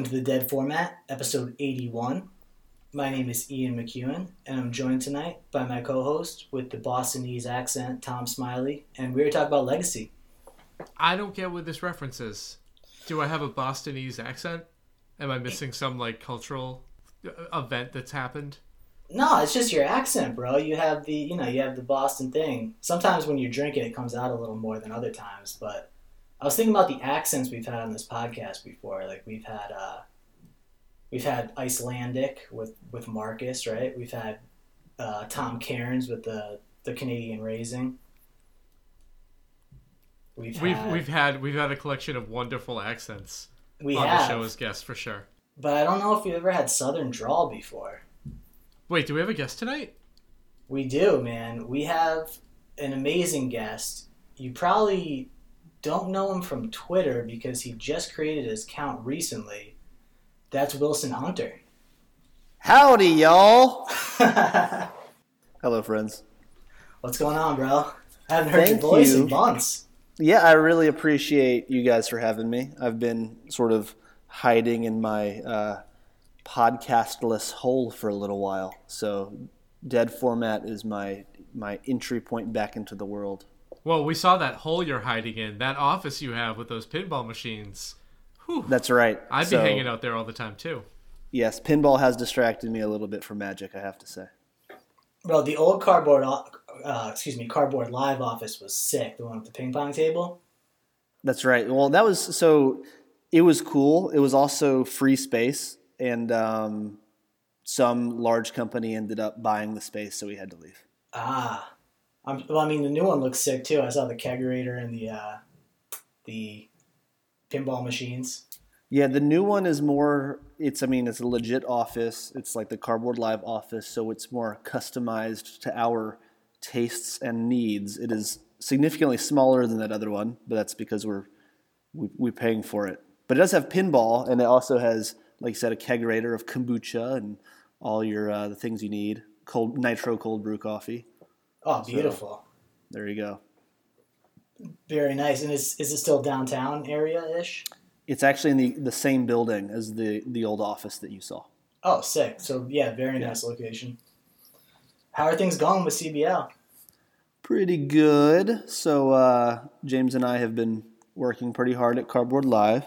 Welcome to the Dead Format, episode 81. My name is Ian McEwen, and I'm joined tonight by my co host with the Bostonese accent, Tom Smiley, and we're talking about legacy. I don't get what this reference is. Do I have a Bostonese accent? Am I missing some like cultural event that's happened? No, it's just your accent, bro. You have the, you know, you have the Boston thing. Sometimes when you're drinking, it comes out a little more than other times. But I was thinking about the accents we've had on this podcast before. Like we've had, uh, we've had Icelandic with with Marcus, right? We've had uh, Tom Cairns with the the Canadian raising. We've we've had, we've had we've had a collection of wonderful accents we on have, the show as guests for sure. but I don't know if we ever had Southern drawl before. Wait, do we have a guest tonight? We do, man. We have an amazing guest. You probably don't know him from Twitter because he just created his account recently. That's Wilson Hunter. Howdy, y'all. Hello, friends. What's going on, bro? I haven't heard Thank your voice you. in months. Yeah, I really appreciate you guys for having me. I've been sort of hiding in my uh, podcastless hole for a little while, so dead format is my my entry point back into the world. Well, we saw that hole you're hiding in, that office you have with those pinball machines. Whew. That's right. I'd So, be hanging out there all the time too. Yes, pinball has distracted me a little bit from magic. I have to say. Well, the old cardboard, uh, excuse me, cardboard live office was sick. The one with the ping pong table. That's right. Well, that was so. It was cool. It was also free space, and um, some large company ended up buying the space, so we had to leave. Ah, I'm, well, I mean, the new one looks sick too. I saw the kegerator and the uh, the pinball machines. Yeah, the new one is more. It's I mean, it's a legit office. It's like the Cardboard Live office, so it's more customized to our tastes and needs. It is significantly smaller than that other one, but that's because we're we, we're paying for it. But it does have pinball, and it also has, like you said, a kegerator of kombucha and all your uh, the things you need. Cold nitro cold brew coffee. Oh, beautiful. There you go. Very nice. And is is it still downtown area ish? It's actually in the, the same building as the the old office that you saw. Oh, sick. So yeah, very nice location. How are things going with CBL? Pretty good. So uh, James and I have been working pretty hard at Cardboard Live,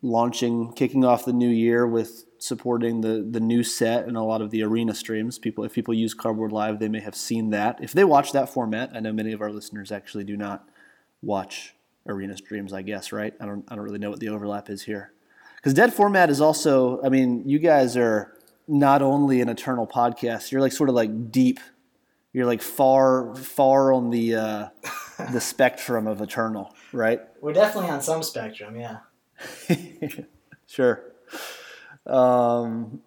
launching, kicking off the new year with supporting the the new set and a lot of the arena streams. People, if people use Cardboard Live, they may have seen that. If they watch that format, I know many of our listeners actually do not watch arena streams. I guess right. I don't. I don't really know what the overlap is here. Because Dead Format is also. I mean, you guys are not only an eternal podcast. You're like sort of like deep you're like far far on the uh, the spectrum of eternal, right? We're definitely on some spectrum, yeah. sure. Um,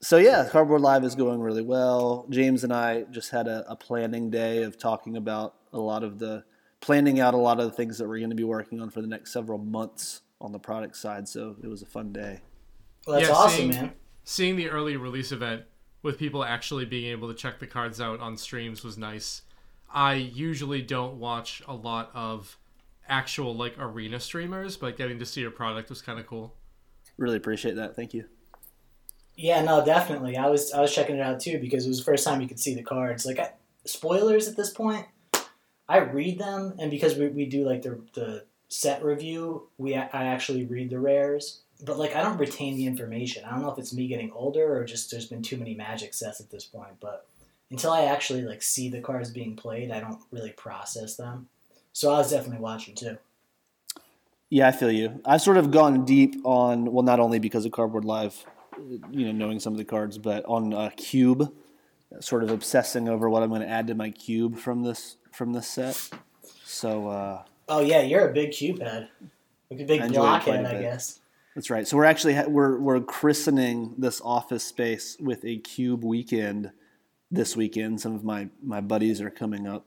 so yeah, Cardboard Live is going really well. James and I just had a, a planning day of talking about a lot of the planning out a lot of the things that we're going to be working on for the next several months on the product side. So it was a fun day. Well, that's Yeah, awesome, seeing- man. Seeing the early release event with people actually being able to check the cards out on streams was nice. I usually don't watch a lot of actual like arena streamers, but getting to see your product was kind of cool. Really appreciate that. Thank you. Yeah, no, definitely. I was I was checking it out too because it was the first time you could see the cards. Like I, spoilers at this point, I read them, and because we, we do like the the set review, we I actually read the rares. But like I don't retain the information. I don't know if it's me getting older or just there's been too many magic sets at this point. But until I actually like see the cards being played, I don't really process them. So I was definitely watching too. Yeah, I feel you. I've sort of gone deep on well, not only because of Cardboard Live, you know, knowing some of the cards, but on uh, Cube, sort of obsessing over what I'm going to add to my cube from this from this set. So uh, Oh yeah, you're a big cube head, like a big I enjoy it blockhead, a I guess. that's right. So we're actually ha- we're we're christening this office space with a cube weekend this weekend. Some of my my buddies are coming up,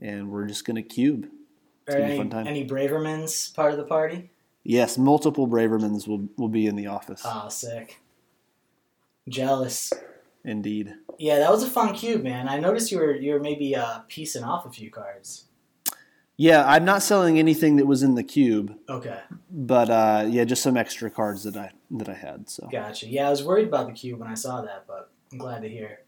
and we're just going to cube. Gonna be a fun time. any Bravermans part of the party? Yes, multiple Bravermans will will be in the office. Oh, sick. Jealous. Indeed. Yeah, that was a fun cube, man. I noticed you were you were maybe uh, piecing off a few cards. Yeah, I'm not selling anything that was in the cube, Okay, but uh, yeah, just some extra cards that I that I had. So gotcha. Yeah, I was worried about the cube when I saw that, but I'm glad to hear.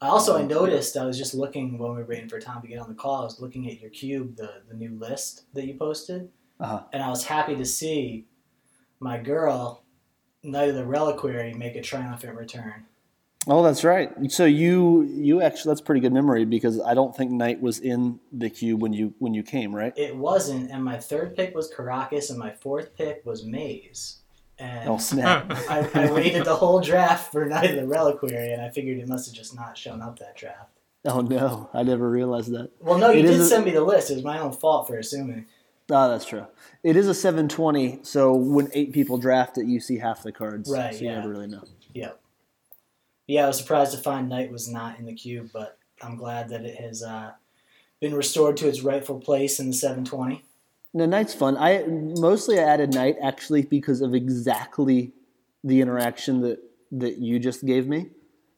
I also I noticed I was just looking when we were waiting for Tom to get on the call. I was looking at your cube, the the new list that you posted, Uh-huh. and I was happy to see my girl, Knight of the Reliquary, make a triumphant return. Oh, that's right. So you you actually that's pretty good memory because I don't think Knight was in the cube when you when you came, right? It wasn't, and my third pick was Karakas, and my fourth pick was Maze. And Oh snap! I, I waited the whole draft for Knight of the Reliquary, and I figured it must have just not shown up that draft. oh no, I never realized that. Well, no, you It did a- send me the list. It was my own fault for assuming. Oh, that's true. It is a 720, so when eight people draft it, you see half the cards. Right, So you yeah. never really know. Yep. Yeah, I was surprised to find Knight was not in the cube, but I'm glad that it has uh, been restored to its rightful place in the 720. No, Knight's fun. I mostly I added Knight actually because of exactly the interaction that that you just gave me.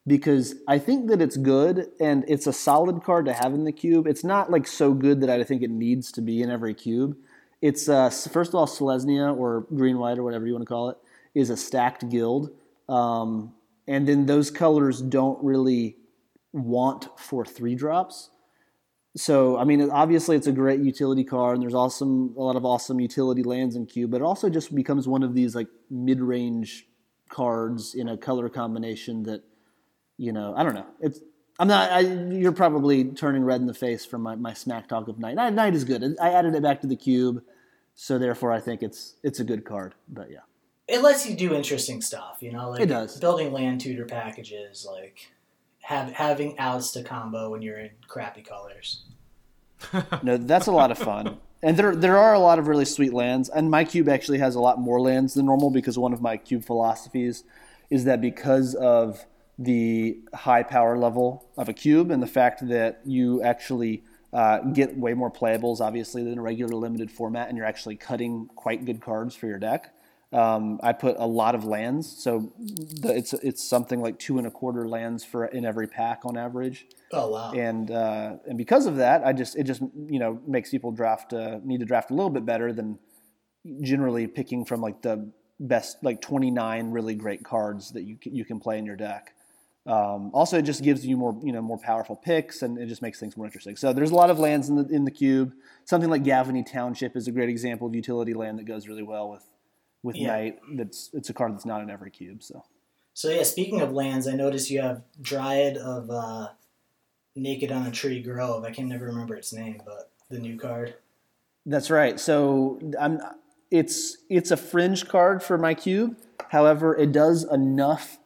Because I think that it's good and it's a solid card to have in the cube. It's not like so good that I think it needs to be in every cube. It's uh, first of all Selesnya or Green White or whatever you want to call it is a stacked guild, um, and then those colors don't really want for three drops. So I mean, obviously it's a great utility card, and there's awesome a lot of awesome utility lands in cube, but it also just becomes one of these like mid-range cards in a color combination that you know I don't know. It's I'm not. I, you're probably turning red in the face from my, my smack talk of night. night. Night is good. I added it back to the cube, so therefore I think it's it's a good card. But yeah, It lets you do interesting stuff, you know, like It does. building land tutor packages, like have, having outs to combo when you're in crappy colors. no, that's a lot of fun. And there there are a lot of really sweet lands, and my cube actually has a lot more lands than normal because one of my cube philosophies is that because of the high power level of a cube and the fact that you actually uh, get way more playables, obviously, than a regular limited format, and you're actually cutting quite good cards for your deck. Um, I put a lot of lands, so the, it's it's something like two and a quarter lands for in every pack on average Oh, wow. and uh, and because of that, I just it just you know makes people draft uh, need to draft a little bit better than generally picking from like the best like 29 really great cards that you you can play in your deck. Um, also, it just gives you more you know more powerful picks, and it just makes things more interesting. So there's a lot of lands in the in the cube. Something like Gavony Township is a great example of utility land that goes really well with with Yeah. Knight. That's it's a card that's not in every cube. So So yeah, speaking of lands, I noticed you have Dryad of uh, Naked on a Tree Grove. I can never remember its name, but the new card. That's right. So I'm it's it's a fringe card for my cube. However, it does enough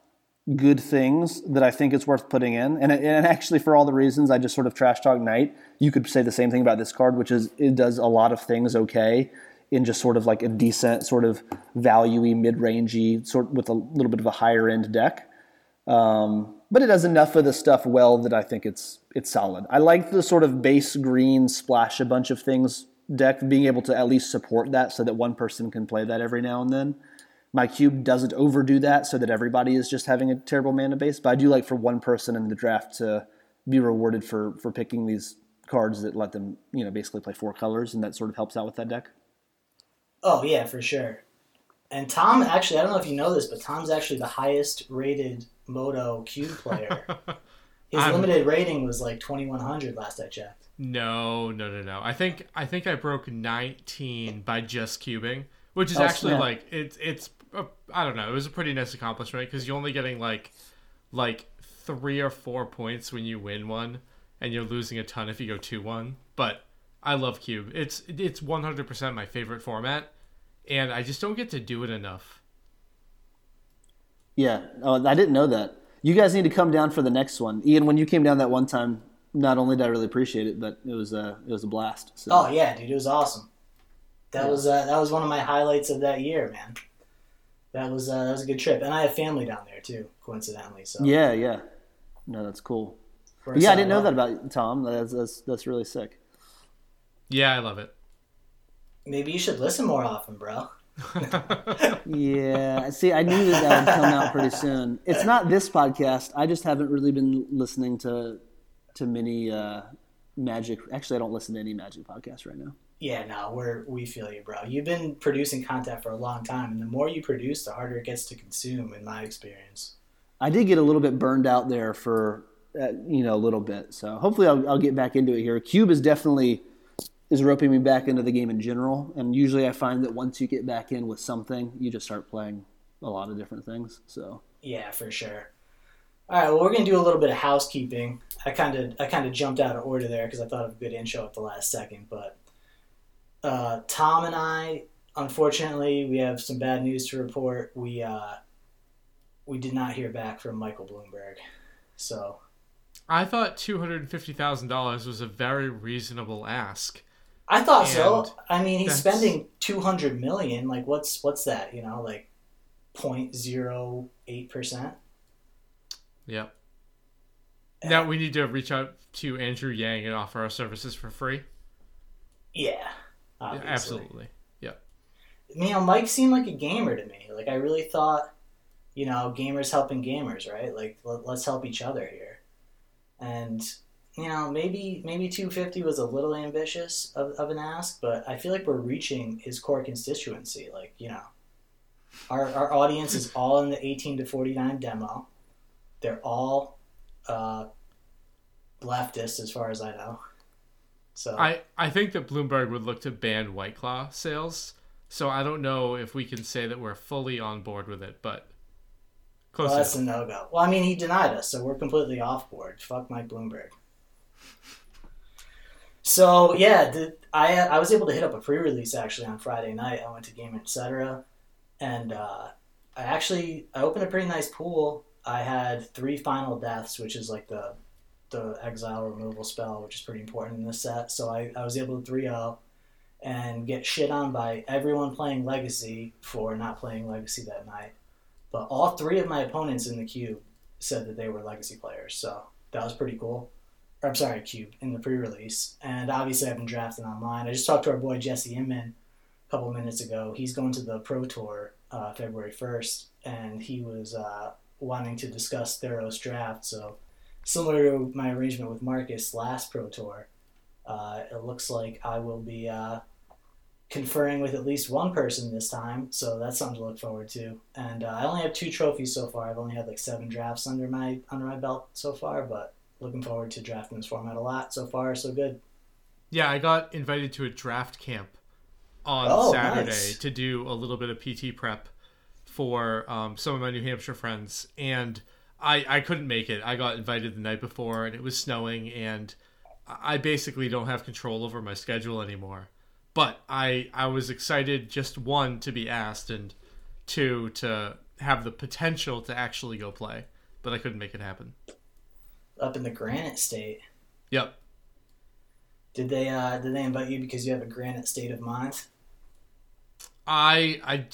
good things that I think it's worth putting in. And, and actually, for all the reasons I just sort of trash talk Knight, you could say the same thing about this card, which is it does a lot of things okay in just sort of like a decent sort of valuey, mid-rangey sort with a little bit of a higher end deck. Um, but it does enough of the stuff well that I think it's it's solid. I like the sort of base green splash a bunch of things deck, being able to at least support that so that one person can play that every now and then. My cube doesn't overdo that so that everybody is just having a terrible mana base, but I do like for one person in the draft to be rewarded for for picking these cards that let them, you know, basically play four colors, and that sort of helps out with that deck. Oh yeah, for sure. And Tom, actually, I don't know if you know this, but Tom's actually the highest rated MODO cube player. His I'm- limited rating was like 2100 last I checked. No, no, no, no. I think I think I broke 19 by just cubing, which is Oh, actually snap. like it's it's a, I don't know. It was a pretty nice accomplishment because you're only getting like like three or four points when you win one, and you're losing a ton if you go two one. But I love cube. It's it's 100% my favorite format, and I just don't get to do it enough. Yeah, oh, I didn't know that. You guys need to come down for the next one, Ian. When you came down that one time, not only did I really appreciate it, but it was a it was a blast. So. Oh yeah, dude, it was awesome. That was uh, that was one of my highlights of that year, man. That was uh, that was a good trip, and I have family down there too, coincidentally. So Yeah, yeah. No, that's cool. works yeah, I didn't know that about Tom. That's that's, that's really sick. Yeah, I love it. Maybe you should listen more often, bro. Yeah, see, I knew that that would come out pretty soon. It's not this podcast. I just haven't really been listening to to many uh, Magic. Actually, I don't listen to any Magic podcast right now. Yeah, no, we're we feel you, bro. You've been producing content for a long time, and the more you produce, the harder it gets to consume. In my experience, I did get a little bit burned out there for uh, you know a little bit. So hopefully I'll, I'll get back into it here. Cube is definitely is roping me back into the game in general, and usually I find that once you get back in with something, you just start playing a lot of different things. So yeah, for sure. All right, well, we're gonna do a little bit of housekeeping. I kind of I kind of jumped out of order there because I thought of a good intro at the last second, but uh, Tom and I, unfortunately, we have some bad news to report. We uh, we did not hear back from Michael Bloomberg, so I thought two hundred and fifty thousand dollars was a very reasonable ask. I thought so. I mean, he's that's- spending two hundred million. Like, what's what's that? You know, like 0.08 percent. Yep. Now we need to reach out to Andrew Yang and offer our services for free. Yeah, obviously. Absolutely. Yeah. you know, Mike seemed like a gamer to me. Like I really thought, you know, gamers helping gamers, right? Like let, let's help each other here. And you know, maybe maybe 250 was a little ambitious of, of an ask, but I feel like we're reaching his core constituency. Like you know, our our audience is all in the 18 to 49 demo. They're all uh, leftist, as far as I know. So I, I think that Bloomberg would look to ban White Claw sales. So I don't know if we can say that we're fully on board with it, but close Well, that's a no go. Well, I mean, he denied us, so we're completely off board. Fuck Mike Bloomberg. So yeah, the, I I was able to hit up a pre-release actually on Friday night. I went to Game Etc. and uh, I actually I opened a pretty nice pool. I had three final deaths, which is like the the exile removal spell, which is pretty important in this set. So I, I was able to 3-0 and get shit on by everyone playing Legacy for not playing Legacy that night. But all three of my opponents in the cube said that they were Legacy players, so that was pretty cool. I'm sorry, cube in the pre-release, and obviously I've been drafting online. I just talked to our boy Jesse Inman a couple minutes ago. He's going to the Pro Tour uh, February 1st, and he was uh, wanting to discuss Theros draft. So similar to my arrangement with Marcus last Pro Tour, uh, it looks like I will be uh, conferring with at least one person this time, so that's something to look forward to. And uh, I only have two trophies so far. I've only had like seven drafts under my under my belt so far, but looking forward to drafting this format a lot. So far, so good. Yeah, I got invited to a draft camp on Oh, Saturday nice. to do a little bit of PT prep for um, some of my New Hampshire friends, and I I couldn't make it. I got invited the night before, and it was snowing, and I basically don't have control over my schedule anymore. But I I was excited just one to be asked, and two to have the potential to actually go play, but I couldn't make it happen. Up in the Granite State, Yep. did they uh, did they invite you because you have a Granite state of mind? I I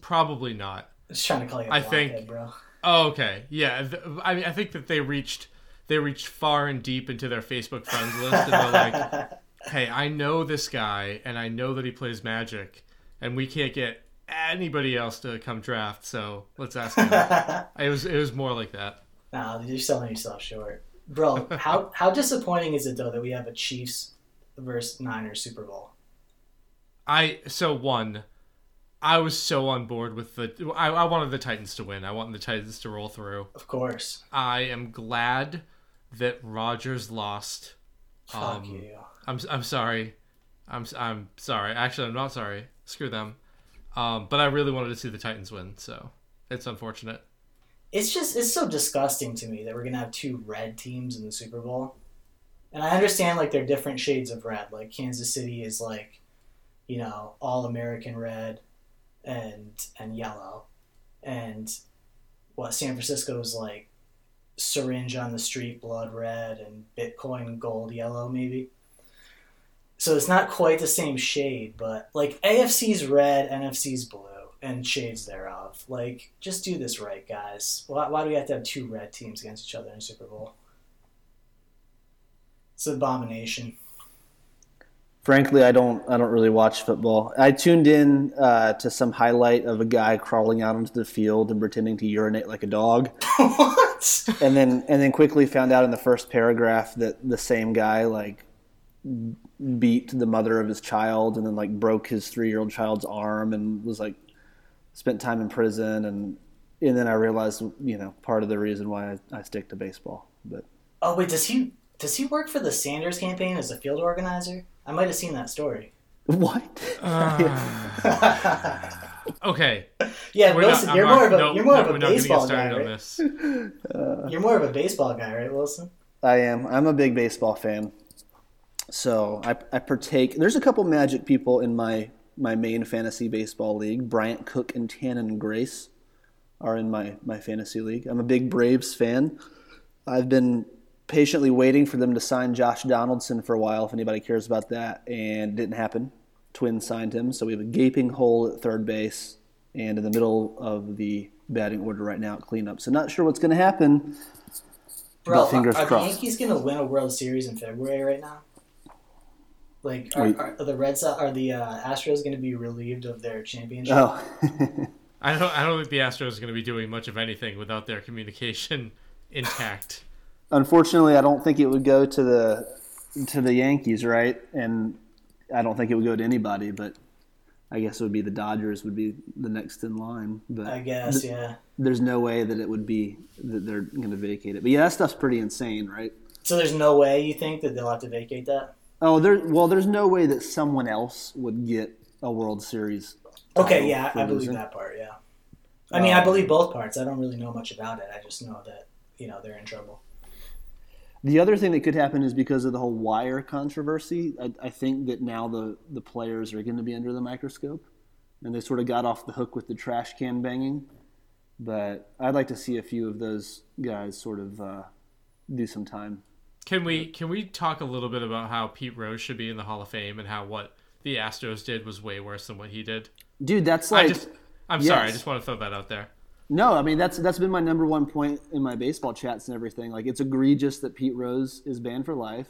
probably not. Just trying to call you a I think- bro. Oh, okay. Yeah. I mean, I think that they reached they reached far and deep into their Facebook friends list, and they're like, "Hey, I know this guy, and I know that he plays Magic, and we can't get anybody else to come draft, so let's ask him." it was it was more like that. no, you're selling yourself short, bro. How how disappointing is it though that we have a Chiefs versus Niners Super Bowl? I so one. I was so on board with the. I, I wanted the Titans to win. I wanted the Titans to roll through. Of course. I am glad that Rodgers lost. Fuck Um, you. I'm I'm sorry. I'm I'm sorry. Actually, I'm not sorry. Screw them. Um, but I really wanted to see the Titans win, so it's unfortunate. It's just it's so disgusting to me that we're gonna have two red teams in the Super Bowl. And I understand like they're different shades of red. Like Kansas City is like, you know, all American red and and yellow. And what San Francisco is like syringe on the street blood red and Bitcoin gold yellow maybe. So it's not quite the same shade, but like AFC's red, NFC's blue, and shades thereof. Like, just do this right, guys. Why, why do we have to have two red teams against each other in Super Bowl? It's an abomination. Frankly, I don't. I don't really watch football. I tuned in uh, to some highlight of a guy crawling out onto the field and pretending to urinate like a dog, what? and then and then quickly found out in the first paragraph that the same guy like beat the mother of his child and then like broke his three year old child's arm and was like spent time in prison and and then I realized you know part of the reason why I, I stick to baseball. But Oh wait, does he does he work for the Sanders campaign as a field organizer? I might have seen that story. what? Ah. Okay. Yeah, We're not- Wilson, I'm you're not- more of a no, you're more no, of we're a not gonna get baseball guy, started on right? this. Uh, you're more of a baseball guy, right, Wilson? I am. I'm a big baseball fan. So I, I partake. There's a couple Magic people in my my main fantasy baseball league. Bryant Cook and Tannen Grace are in my my fantasy league. I'm a big Braves fan. I've been patiently waiting for them to sign Josh Donaldson for a while, if anybody cares about that, and it didn't happen. Twins signed him, so we have a gaping hole at third base and in the middle of the batting order right now at cleanup. So not sure what's going to happen. Bro, But fingers are, are the. Yankees gonna win a World Series in February right now? Like, are, are, are the Red Sox, are the uh, Astros gonna be relieved of their championship? Oh, I don't. I don't think the Astros are going to be doing much of anything without their communication intact. Unfortunately, I don't think it would go to the to the Yankees, right? And I don't think it would go to anybody, but I guess it would be the Dodgers would be the next in line. But I guess, yeah. there's no way that it would be that they're going to vacate it. But yeah, that stuff's pretty insane, right? So there's no way you think that they'll have to vacate that? Oh, there. Well, there's no way that someone else would get a World Series. Okay, yeah, I believe that part. Yeah. I mean, I Um, believe both parts. I don't really know much about it. I just know that you know they're in trouble. The other thing that could happen is because of the whole wire controversy. I, I think that now the, the players are going to be under the microscope, and they sort of got off the hook with the trash can banging. But I'd like to see a few of those guys sort of uh, do some time. Can we can we talk a little bit about how Pete Rose should be in the Hall of Fame and how what the Astros did was way worse than what he did? Dude, that's like I just I'm sorry, I just want to throw that out there. No. I mean, that's that's been my number one point in my baseball chats and everything. Like, it's egregious that Pete Rose is banned for life,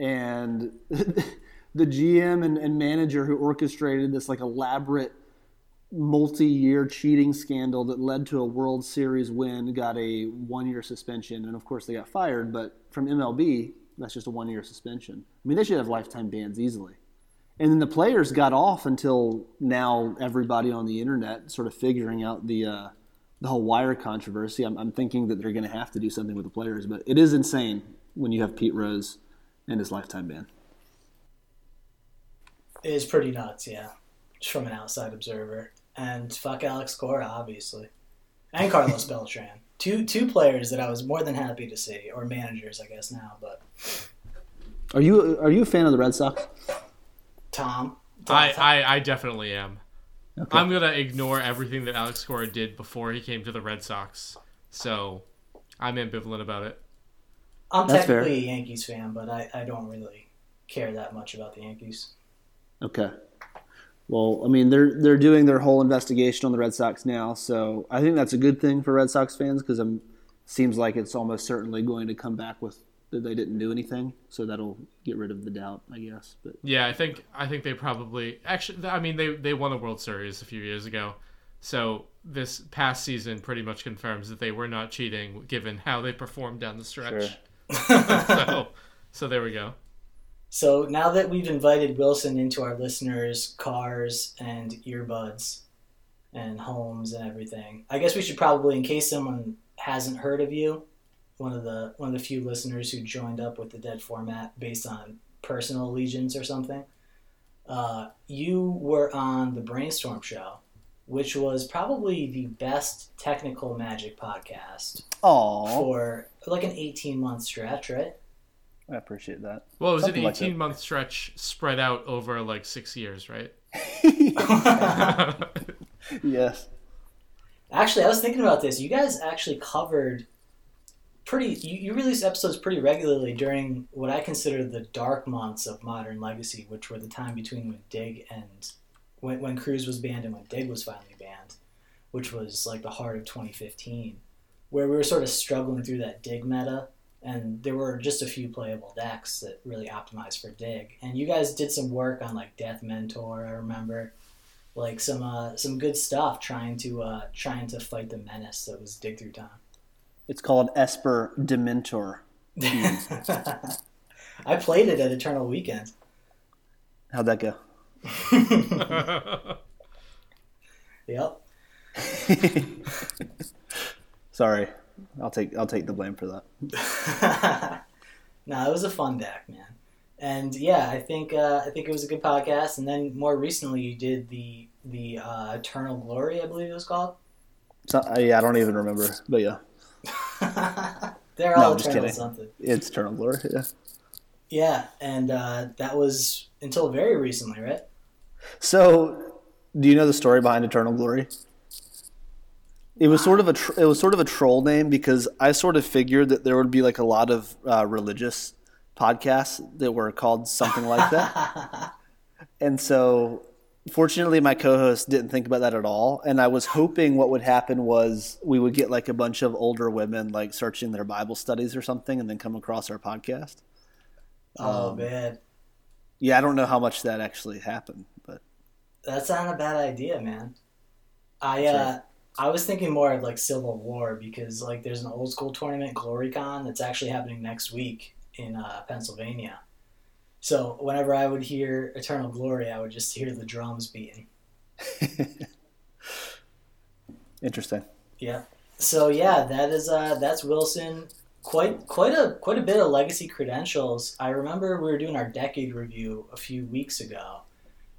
and the GM and, and manager who orchestrated this like elaborate multi-year cheating scandal that led to a World Series win got a one-year suspension, and of course they got fired. But from MLB, that's just a one-year suspension. I mean, they should have lifetime bans easily. And then the players got off until now. Everybody on the internet sort of figuring out the uh, the whole wire controversy. I'm, I'm thinking that they're going to have to do something with the players, but it is insane when you have Pete Rose and his lifetime ban. It is pretty nuts, yeah. Just from an outside observer. And fuck Alex Cora, obviously. And Carlos Beltran. Two two players that I was more than happy to see, or managers, I guess now. But Are you are you a fan of the Red Sox? Tom, Tom I, I, I definitely am. Okay. I'm gonna ignore everything that Alex Cora did before he came to the Red Sox. So I'm ambivalent about it. I'm That's fair. technically a Yankees fan, but I, I don't really care that much about the Yankees. Okay. Well, I mean, they're they're doing their whole investigation on the Red Sox now, so I think that's a good thing for Red Sox fans because it seems like it's almost certainly going to come back with that they didn't do anything, so that'll get rid of the doubt, I guess. But Yeah, I think I think they probably actually. I mean, they they won a World Series a few years ago, so this past season pretty much confirms that they were not cheating, given how they performed down the stretch. so, so there we go. So now that we've invited Wilson into our listeners' cars and earbuds and homes and everything, I guess we should probably, in case someone hasn't heard of you, one of the one of the few listeners who joined up with the dead format based on personal allegiance or something, uh, you were on the Brainstorm Show, which was probably the best technical magic podcast oh, for like an eighteen month stretch, right? I appreciate that. Well, it was Something an like 18 month stretch spread out over like six years, right? yes. Actually, I was thinking about this. You guys actually covered pretty. You, you released episodes pretty regularly during what I consider the dark months of Modern Legacy, which were the time between when Dig and when when Cruise was banned and when Dig was finally banned, which was like the heart of 2015, where we were sort of struggling through that Dig meta, and there were just a few playable decks that really optimized for Dig. And you guys did some work on like Death Mentor. I remember like some uh, some good stuff trying to uh, trying to fight the menace that was dig through time. It's called Esper Dementor. I played it at Eternal Weekend. How'd that go? Yep. Sorry, I'll take I'll take the blame for that. no, it was a fun deck, man. And yeah, I think uh, I think it was a good podcast. And then more recently, you did the the uh, Eternal Glory, I believe it was called. So, uh, yeah, I don't even remember, but yeah, They're all I'm just Eternal kidding. something. it's Eternal Glory. Yeah. Yeah, and uh, that was until very recently, right? So, do you know the story behind Eternal Glory? It was sort of a tr- it was sort of a troll name because I sort of figured that there would be like a lot of uh, religious podcasts that were called something like that, and so fortunately my co-host didn't think about that at all. And I was hoping what would happen was we would get like a bunch of older women like searching their Bible studies or something, and then come across our podcast. oh Um, man, Yeah, I don't know how much that actually happened, but that's not a bad idea, man. I That's uh, I was thinking more of like Civil War because like there's an old school tournament, GloryCon, that's actually happening next week in uh, Pennsylvania. So whenever I would hear Eternal Glory, I would just hear the drums beating. interesting. Yeah. So yeah, that is uh that's Wilson. Quite quite a quite a bit of legacy credentials. I remember we were doing our decade review a few weeks ago,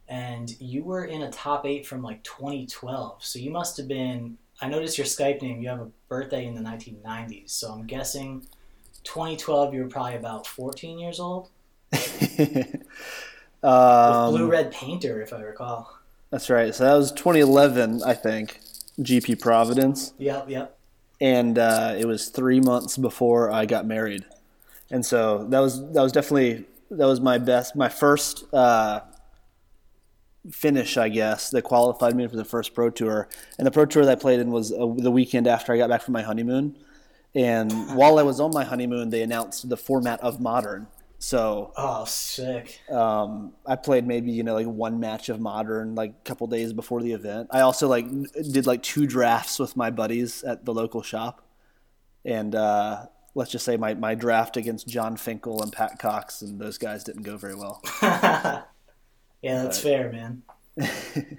and you were in a top eight from like 2012. So you must have been. I noticed your Skype name. You have a birthday in the 1990s. So I'm guessing 2012. You were probably about 14 years old. Um, Blue Red Painter, if I recall. That's right. So that was 2011, I think. GP Providence, Yep, yep. and uh, it was three months before I got married, and so that was that was definitely that was my best, my first uh, finish, I guess, that qualified me for the first pro tour. And the pro tour that I played in was uh, the weekend after I got back from my honeymoon. And while I was on my honeymoon, they announced the format of modern. So Oh, sick. um, I played maybe you know like one match of modern like a couple days before the event. I also like did like two drafts with my buddies at the local shop, and uh, let's just say my, my draft against Jon Finkel and Pat Cox and those guys didn't go very well. yeah, that's But- fair, man.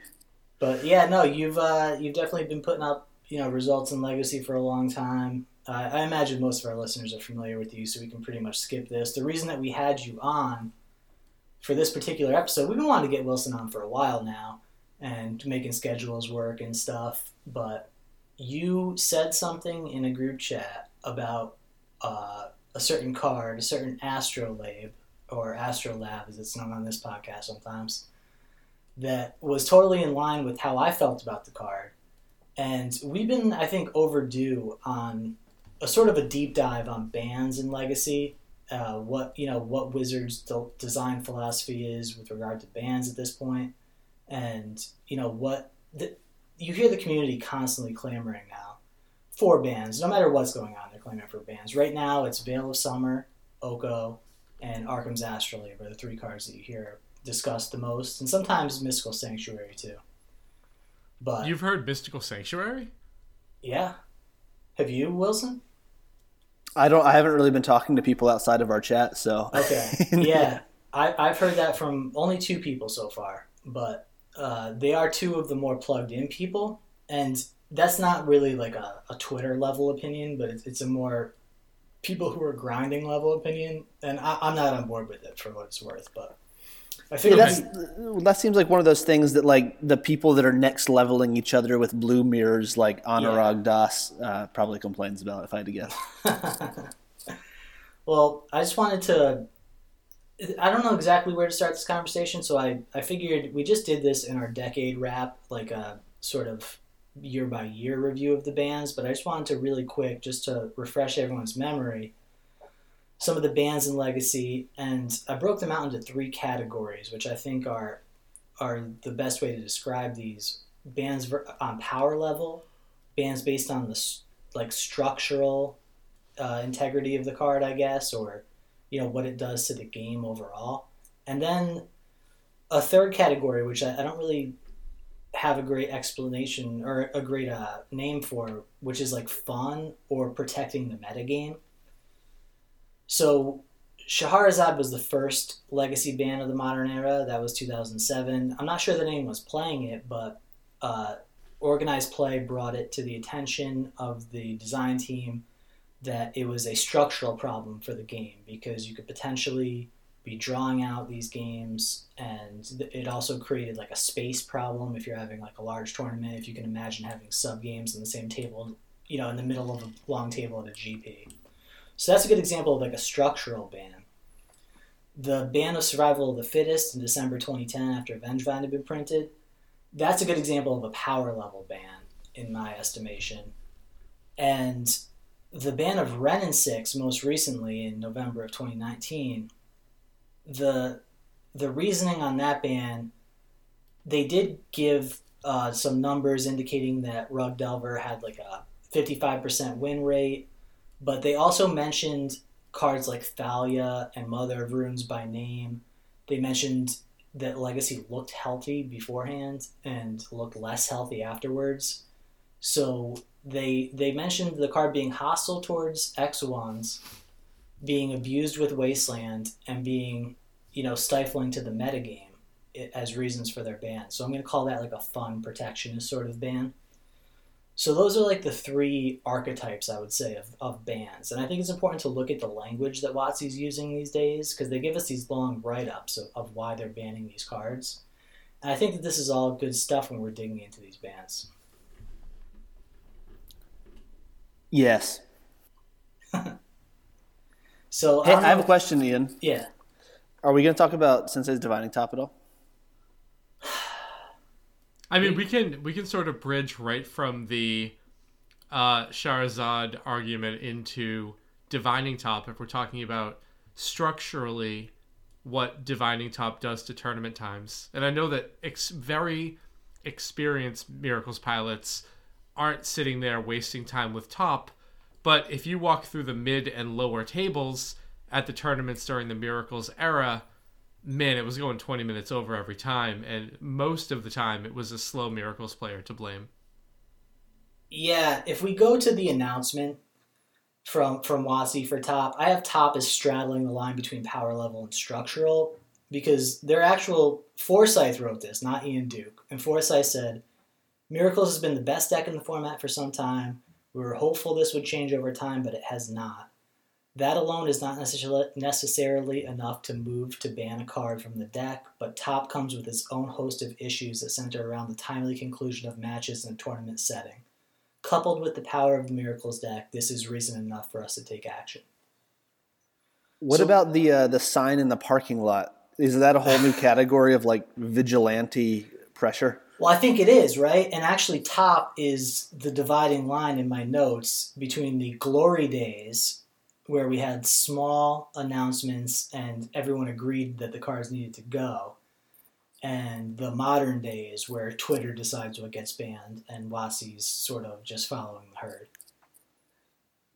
But yeah, no, you've uh, you've definitely been putting up you know results in legacy for a long time. Uh, I imagine most of our listeners are familiar with you, so we can pretty much skip this. The reason that we had you on for this particular episode, we've been wanting to get Wilson on for a while now, and making schedules work and stuff. But you said something in a group chat about uh, a certain card, a certain astrolabe or astrolab, as it's known on this podcast sometimes that was totally in line with how I felt about the card. And we've been, I think, overdue on a sort of a deep dive on bans and legacy. Uh, what you know, what Wizards' de- design philosophy is with regard to bans at this point, and you know what the, you hear the community constantly clamoring now for bans. No matter what's going on, they're clamoring for bans. Right now, it's Veil of Summer, Oko, and Arcum's Astrolabe are the three cards that you hear discussed the most, and sometimes Mystical Sanctuary too. But You've heard Mystical Sanctuary? yeah, have you, Wilson? I don't. I haven't really been talking to people outside of our chat, so. Okay, yeah, I, I've heard that from only two people so far, but uh, they are two of the more plugged in people, and that's not really like a, a Twitter level opinion, but it's, it's a more people who are grinding level opinion, and I, I'm not on board with it for what it's worth, but I Yeah, figured that's that seems like one of those things that like the people that are next leveling each other with blue mirrors, like Anurag Das, uh, probably complains about. If I had to guess, well, I just wanted to. I don't know exactly where to start this conversation, so I, I figured we just did this in our decade wrap, like a sort of year by year review of the bands, but I just wanted to really quick, just to refresh everyone's memory, some of the bands in Legacy, and I broke them out into three categories, which I think are are the best way to describe these bands on power level, bands based on the like structural uh, integrity of the card, I guess, or you know what it does to the game overall, and then a third category, which I, I don't really have a great explanation or a great uh, name for, which is like fun or protecting the metagame. So, Shahrazad was the first legacy band of the modern era. That was 2007. I'm not sure that anyone was playing it, but uh, organized play brought it to the attention of the design team that it was a structural problem for the game because you could potentially be drawing out these games and it also created like a space problem if you're having like a large tournament if you can imagine having sub games on the same table you know in the middle of a long table at a gp so that's a good example of like a structural ban. The ban of survival of the fittest in december 2010 after vengevine had been printed that's a good example of a power level ban in my estimation. And the ban of and Six most recently in November of 2019 the the reasoning on that ban, they did give uh, some numbers indicating that Rug Delver had like a 55% win rate, but they also mentioned cards like Thalia and Mother of Runes by name. They mentioned that Legacy looked healthy beforehand and looked less healthy afterwards. So they they mentioned the card being hostile towards X1s, being abused with Wasteland, and being you know, stifling to the metagame as reasons for their ban. So I'm going to call that like a fun protectionist sort of ban. So those are like the three archetypes I would say of, of bans. And I think it's important to look at the language that WotC's using these days because they give us these long write-ups of, of why they're banning these cards. And I think that this is all good stuff when we're digging into these bans. Yes. so hey, I, I have a question, Ian. Yeah. Are we going to talk about Sensei's Divining Top at all? I mean, we can we can sort of bridge right from the uh, Shahrazad argument into Divining Top if we're talking about structurally what Divining Top does to tournament times. And I know that ex- very experienced Miracles pilots aren't sitting there wasting time with Top, but if you walk through the mid and lower tables, at the tournaments during the Miracles era, man, it was going 20 minutes over every time. And most of the time, it was a slow Miracles player to blame. Yeah, if we go to the announcement from from WotC for top, I have top as straddling the line between power level and structural because their actual Forsythe wrote this, not Ian Duke. And Forsythe said, Miracles has been the best deck in the format for some time. We were hopeful this would change over time, but it has not. That alone is not necessarily enough to move to ban a card from the deck, but Top comes with its own host of issues that center around the timely conclusion of matches in a tournament setting. Coupled with the power of the Miracles deck, this is reason enough for us to take action. What so, about the uh, the sign in the parking lot? Is that a whole new category of like vigilante pressure? Well, I think it is, right? And actually, top is the dividing line in my notes between the glory days where we had small announcements and everyone agreed that the cars needed to go. And the modern days where Twitter decides what gets banned and WotC's sort of just following the herd.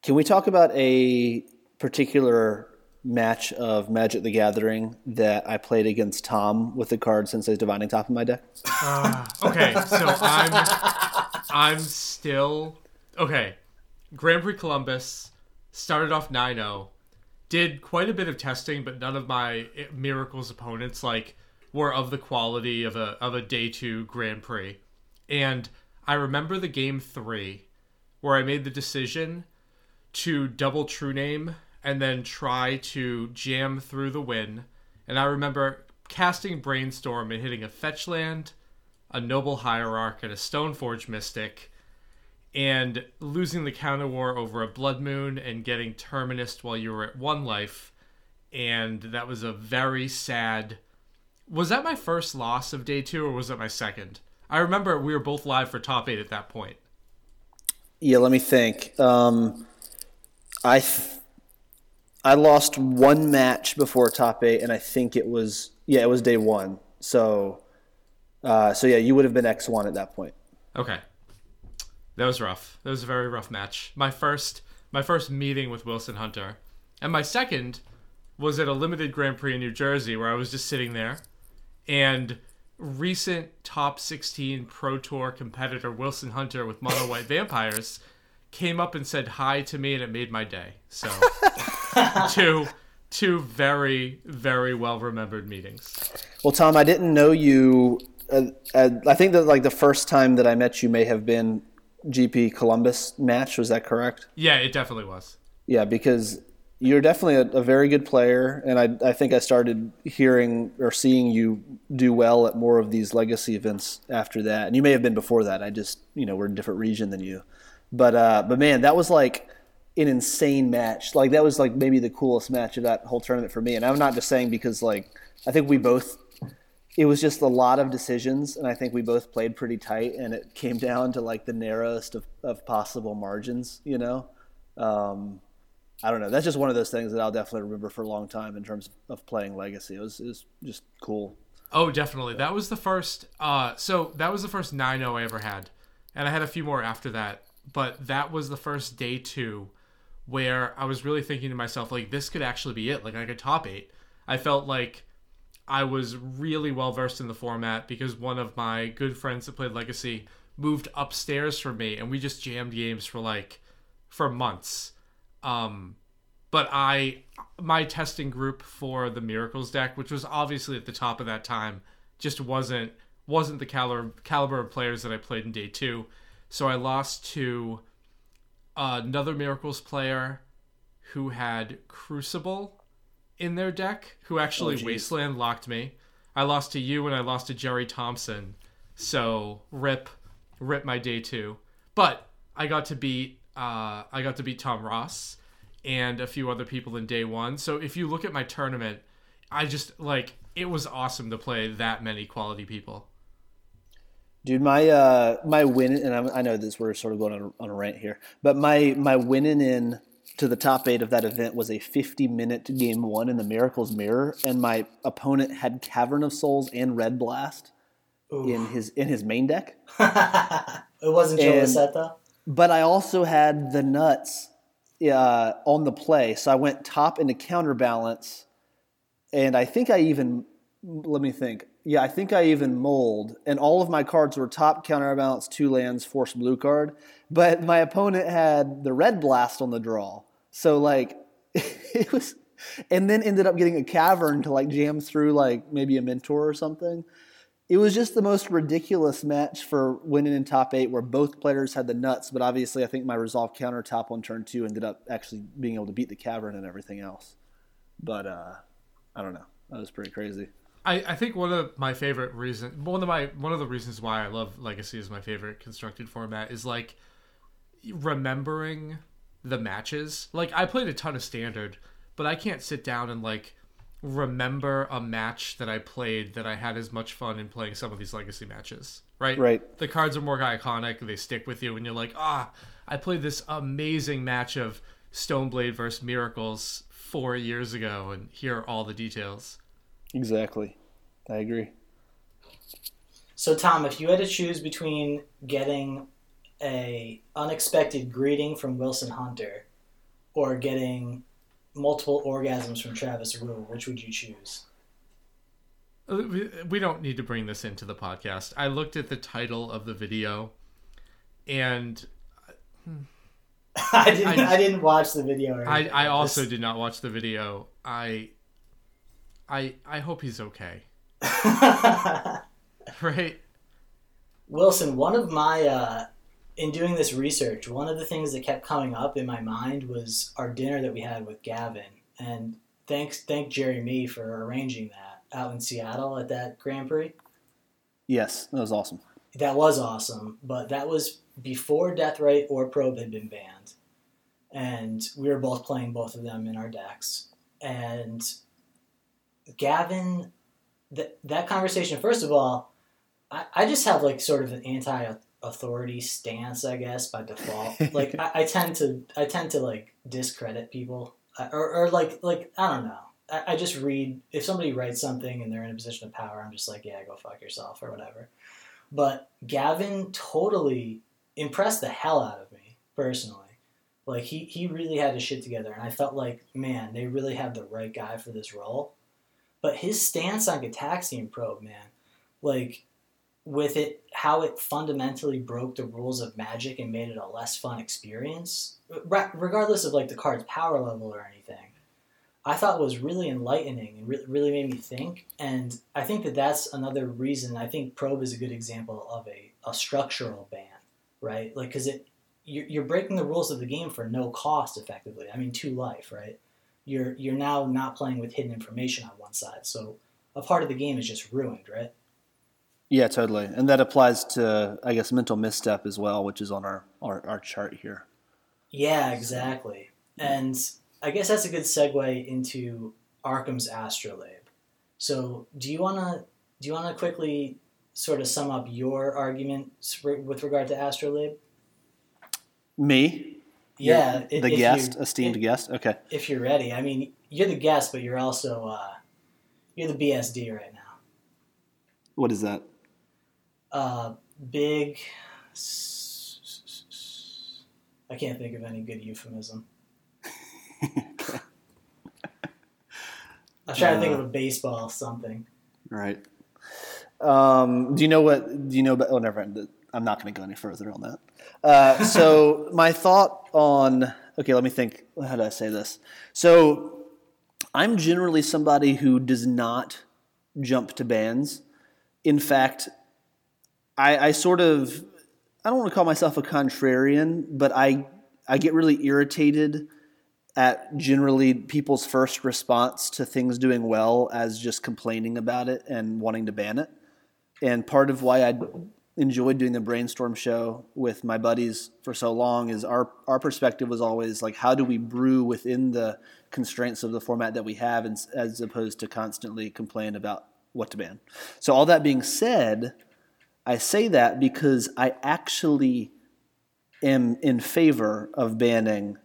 Can we talk about a particular match of Magic the Gathering that I played against Tom with the card Sensei's Divining Top in my deck? Uh, okay, so I'm I'm still okay. Grand Prix Columbus started off 9-0 did quite a bit of testing but none of my eh, miracles opponents like were of the quality of a of a day 2 grand prix. And i remember the game 3 where i made the decision to double true name and then try to jam through the win. And i remember casting brainstorm and hitting a fetch land a noble hierarch and a stoneforge mystic and losing the counter war over a blood moon and getting terminus while you were at one life. And that was a very sad was that my first loss of day two or was it my second? I remember we were both live for top eight at that point. Yeah let me think. Um, i th- i lost one match before top eight and i think it was yeah it was day one. So uh, so yeah you would have been x1 at that point. Okay that was rough. That was a very rough match. My first my first meeting with Wilson Hunter. And my second was at a limited Grand Prix in New Jersey where I was just sitting there and recent top 16 Pro Tour competitor Wilson Hunter with Mono White Vampires came up and said hi to me and it made my day. So to two very very well remembered meetings. Well, Tom, I didn't know you. Uh, uh, I think that like the first time that I met you may have been GP Columbus match. Was that correct? Yeah, it definitely was. Yeah, because you're definitely a, a, very good player, and I, I think I started hearing or seeing you do well at more of these legacy events after that. And you may have been before that. I just you know we're in a different region than you, but uh, but man, that was like an insane match. Like that was like maybe the coolest match of that whole tournament for me. And I'm not just saying because like I think we both it was just a lot of decisions and I think we both played pretty tight and it came down to like the narrowest of, of possible margins, you know. Um, I don't know. That's just one of those things that I'll definitely remember for a long time in terms of playing Legacy. It was, it was just cool. Oh, definitely. That was the first. Uh, so that was the first 9-0 I ever had, and I had a few more after that. But that was the first day two where I was really thinking to myself, like, this could actually be it. Like, I could top eight. I felt like I was really well versed in the format because one of my good friends that played Legacy moved upstairs from me, and we just jammed games for like for months. Um, but I, my testing group for the Miracles deck, which was obviously at the top of that time, just wasn't wasn't the caliber caliber of players that I played in day two. So I lost to another Miracles player who had Crucible in their deck, who actually oh, Wasteland locked me. I lost to you and I lost to Jerry Thompson. So rip, rip my day two. But I got to beat, uh, I got to beat Tom Ross and a few other people in day one. So if you look at my tournament, I just like it was awesome to play that many quality people. Dude, my uh, my win, and I, I know this we're sort of going on on a rant here, but my my winning in to the top eight of that event was a 50 minute game one in the Miracles Mirror, and my opponent had Cavern of Souls and Red Blast Oof. in his in his main deck. it wasn't Joe. But I also had the nuts uh, on the play, so I went top into counterbalance, and I think I even let me think. Yeah, I think I even mold, and all of my cards were top counterbalance, two lands, force blue card. But my opponent had the red blast on the draw, so like it was, and then ended up getting a cavern to like jam through like maybe a mentor or something. It was just the most ridiculous match for winning in top eight, where both players had the nuts. But obviously, I think my resolve counter top on turn two ended up actually being able to beat the cavern and everything else. But uh, I don't know. That was pretty crazy. I, I think one of my favorite reasons one of my one of the reasons why I love Legacy is my favorite constructed format is like remembering the matches. Like I played a ton of standard, but I can't sit down and like remember a match that I played that I had as much fun in playing some of these legacy matches. Right? Right. The cards are more iconic, they stick with you and you're like, "Ah, I played this amazing match of Stoneblade versus Miracles 4 years ago and here are all the details." Exactly. I agree. So Tom, if you had to choose between getting a unexpected greeting from Wilson Hunter or getting multiple orgasms from Travis Rule, which would you choose? Uh, we don't need to bring this into the podcast. I looked at the title of the video, and I didn't. I, I, didn't watch the video. I I also did not watch the video. I I I hope he's okay. right. Wilson, one of my uh, in doing this research, one of the things that kept coming up in my mind was our dinner that we had with Gavin, and thanks thank Jerry Me for arranging that out in Seattle at that Grand Prix. Yes, that was awesome. That was awesome, but that was before Death Deathrite or Probe had been banned, and we were both playing both of them in our decks, and Gavin, that that conversation. First of all, I, I just have like sort of an anti authority stance, I guess, by default. like I, I, tend to I tend to like discredit people, or, or like like I don't know. I, I just read if somebody writes something and they're in a position of power, I'm just like, yeah, go fuck yourself or whatever. But Gavin totally impressed the hell out of me personally. Like he he really had his shit together, and I felt like, man, they really have the right guy for this role. But his stance on Gitaxian Probe, man, like with it, how it fundamentally broke the rules of Magic and made it a less fun experience, regardless of like the card's power level or anything. I thought was really enlightening and re- really made me think. And I think that that's another reason. I think Probe is a good example of a, a structural ban, right? Like, because it you're, you're breaking the rules of the game for no cost, effectively. I mean, to life, right? You're you're now not playing with hidden information on one side, so a part of the game is just ruined, right? Yeah, totally, and that applies to I guess mental misstep as well, which is on our our, our chart here. Yeah, exactly. And I guess that's a good segue into Arcum's Astrolabe. So, do you wanna do you wanna quickly sort of sum up your argument with regard to Astrolabe? Me? Yeah, the if guest, esteemed if- guest. Okay. If you're ready, I mean, you're the guest, but you're also uh, you're the BSD right now. What is that? Uh, big. I can't think of any good euphemism. I'm trying to think of a baseball something. Right. Um, do you know what? Do you know? About, oh, never mind. I'm not going to go any further on that. Uh, so my thought on. Okay, let me think. How do I say this? So I'm generally somebody who does not jump to bands. In fact, I, I sort of. I don't want to call myself a contrarian, but I I get really irritated at generally people's first response to things doing well as just complaining about it and wanting to ban it. And part of why I enjoyed doing the brainstorm show with my buddies for so long is our our perspective was always like how do we brew within the constraints of the format that we have and, as opposed to constantly complain about what to ban. So all that being said, I say that because I actually am in favor of banning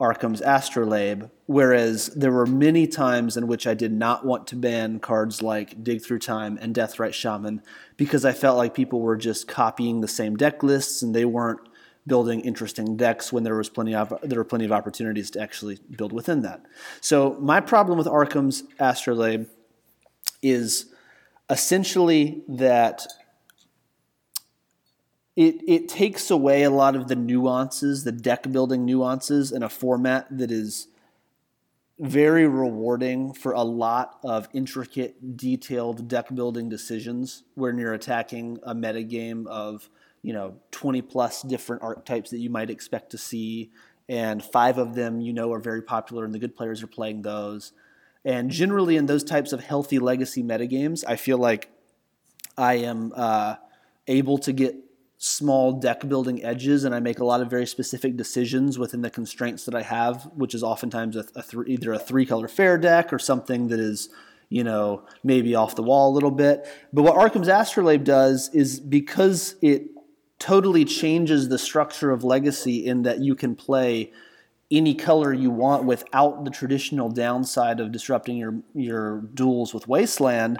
Arcum's Astrolabe, whereas there were many times in which I did not want to ban cards like Dig Through Time and Deathrite Shaman because I felt like people were just copying the same deck lists and they weren't building interesting decks when there was plenty of there were plenty of opportunities to actually build within that. So my problem with Arcum's Astrolabe is essentially that it it takes away a lot of the nuances, the deck building nuances in a format that is very rewarding for a lot of intricate, detailed deck building decisions when you're attacking a metagame of, you know, 20 plus different archetypes that you might expect to see. And five of them you know are very popular and the good players are playing those. And generally in those types of healthy legacy metagames, I feel like I am uh, able to get small deck building edges and I make a lot of very specific decisions within the constraints that I have, which is oftentimes a, a th- either a three color fair deck or something that is, you know, maybe off the wall a little bit. But what Arcum's Astrolabe does is because it totally changes the structure of Legacy in that you can play any color you want without the traditional downside of disrupting your your duels with Wasteland.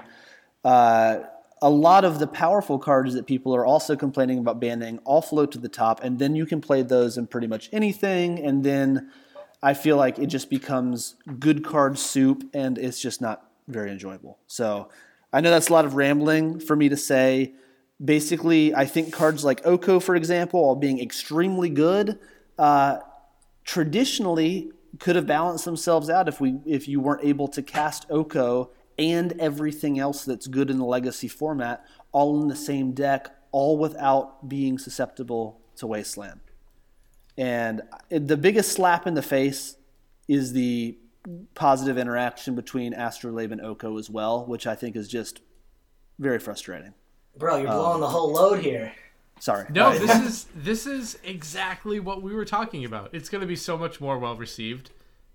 Uh, a lot of the powerful cards that people are also complaining about banning all float to the top, and then you can play those in pretty much anything. And then I feel like it just becomes good card soup, and it's just not very enjoyable. So I know that's a lot of rambling for me to say. Basically, I think cards like Oko, for example, while being extremely good, uh, traditionally could have balanced themselves out if we if you weren't able to cast Oko and everything else that's good in the legacy format all in the same deck, all without being susceptible to Wasteland. And the biggest slap in the face is the positive interaction between Astrolabe and Oko as well, which I think is just very frustrating. Bro, you're Um, blowing the whole load here. Sorry. No, this is this is exactly what we were talking about. It's going to be so much more well received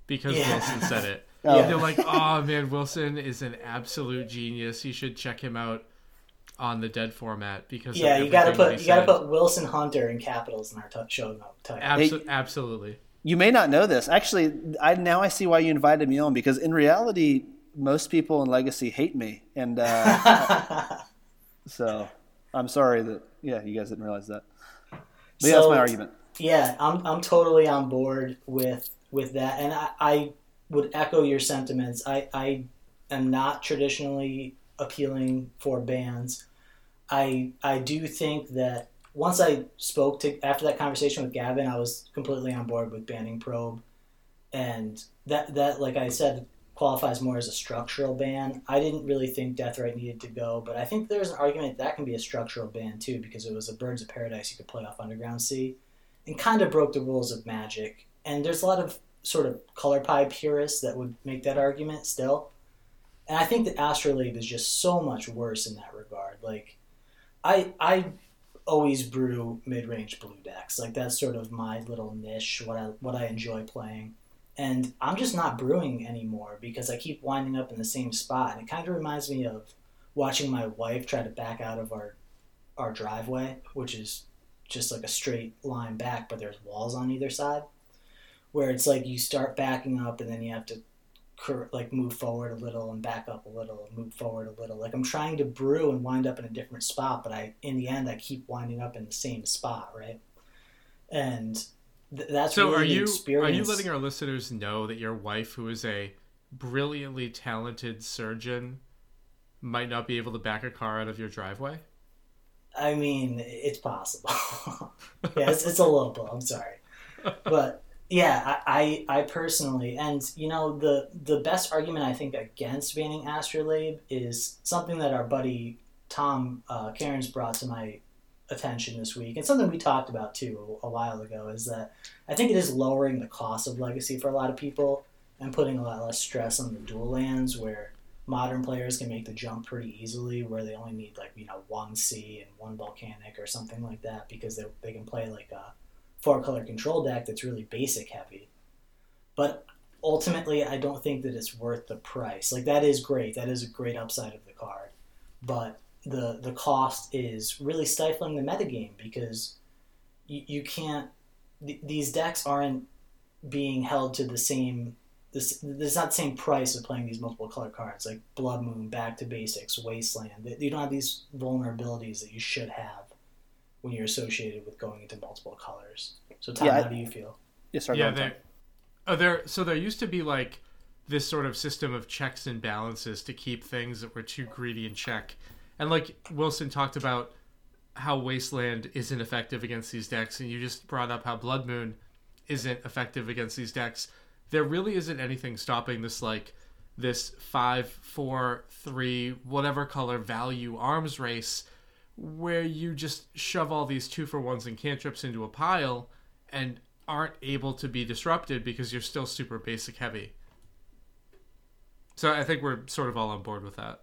because Yeah. Wilson said it. Oh. They're like, "Oh man, Wilson is an absolute genius. You should check him out on the Dead format because Yeah, you gotta put he you gotta put Wilson Hunter in capitals in our t- show note title. Abso- absolutely. You may not know this. Actually, I now I see why you invited me on because in reality, most people in Legacy hate me, and uh, so I'm sorry that yeah, you guys didn't realize that. But yeah, that's my argument. Yeah, I'm I'm totally on board with with that, and I, I would echo your sentiments. I I am not traditionally appealing for bands. I I do think that once I spoke to after that conversation with Gavin, I was completely on board with banning probe, and that that like I said qualifies more as a structural ban. I didn't really think Death Deathrite needed to go, but I think there's an argument that can be a structural ban too because it was a Birds of Paradise you could play off Underground Sea, and kind of broke the rules of Magic. And there's a lot of sort of color pie purists that would make that argument still. And I think that Astrolabe is just so much worse in that regard. Like, I I always brew mid range blue decks. Like that's sort of my little niche. What I what I enjoy playing and I'm just not brewing anymore because I keep winding up in the same spot. And it kind of reminds me of watching my wife try to back out of our our driveway, which is just like a straight line back, but there's walls on either side. Where it's like you start backing up and then you have to like move forward a little and back up a little and move forward a little. Like I'm trying to brew and wind up in a different spot, but I in the end I keep winding up in the same spot, right? And that's so. Really are you experience. are you letting our listeners know that your wife, who is a brilliantly talented surgeon, might not be able to back a car out of your driveway? I mean, it's possible. yeah, it's, it's a little. I'm sorry, but yeah, I, I, I personally, and you know, the the best argument I think against banning Astrolabe is something that our buddy Tom uh, Cairns brought to my attention this week, and something we talked about too a while ago, is that I think it is lowering the cost of Legacy for a lot of people and putting a lot less stress on the dual lands where modern players can make the jump pretty easily where they only need like you know one sea and one volcanic or something like that because they, they can play like a four color control deck that's really basic heavy. But ultimately i don't think that it's worth the price. Like that is great. That is a great upside of the card. But the the cost is really stifling the metagame because you, you can't th- these decks aren't being held to the same this there's not the same price of playing these multiple color cards like blood moon back to basics wasteland. You don't have these vulnerabilities that you should have when you're associated with going into multiple colors. So tom yeah, how do you feel? Yes yeah, yeah there, oh, uh, there so there used to be like this sort of system of checks and balances to keep things that were too greedy in check. And like Wilson talked about how Wasteland isn't effective against these decks, and you just brought up how Blood Moon isn't effective against these decks. There really isn't anything stopping this like this five, four, three, whatever color value arms race where you just shove all these two for ones and cantrips into a pile and aren't able to be disrupted because you're still super basic heavy. So I think we're sort of all on board with that.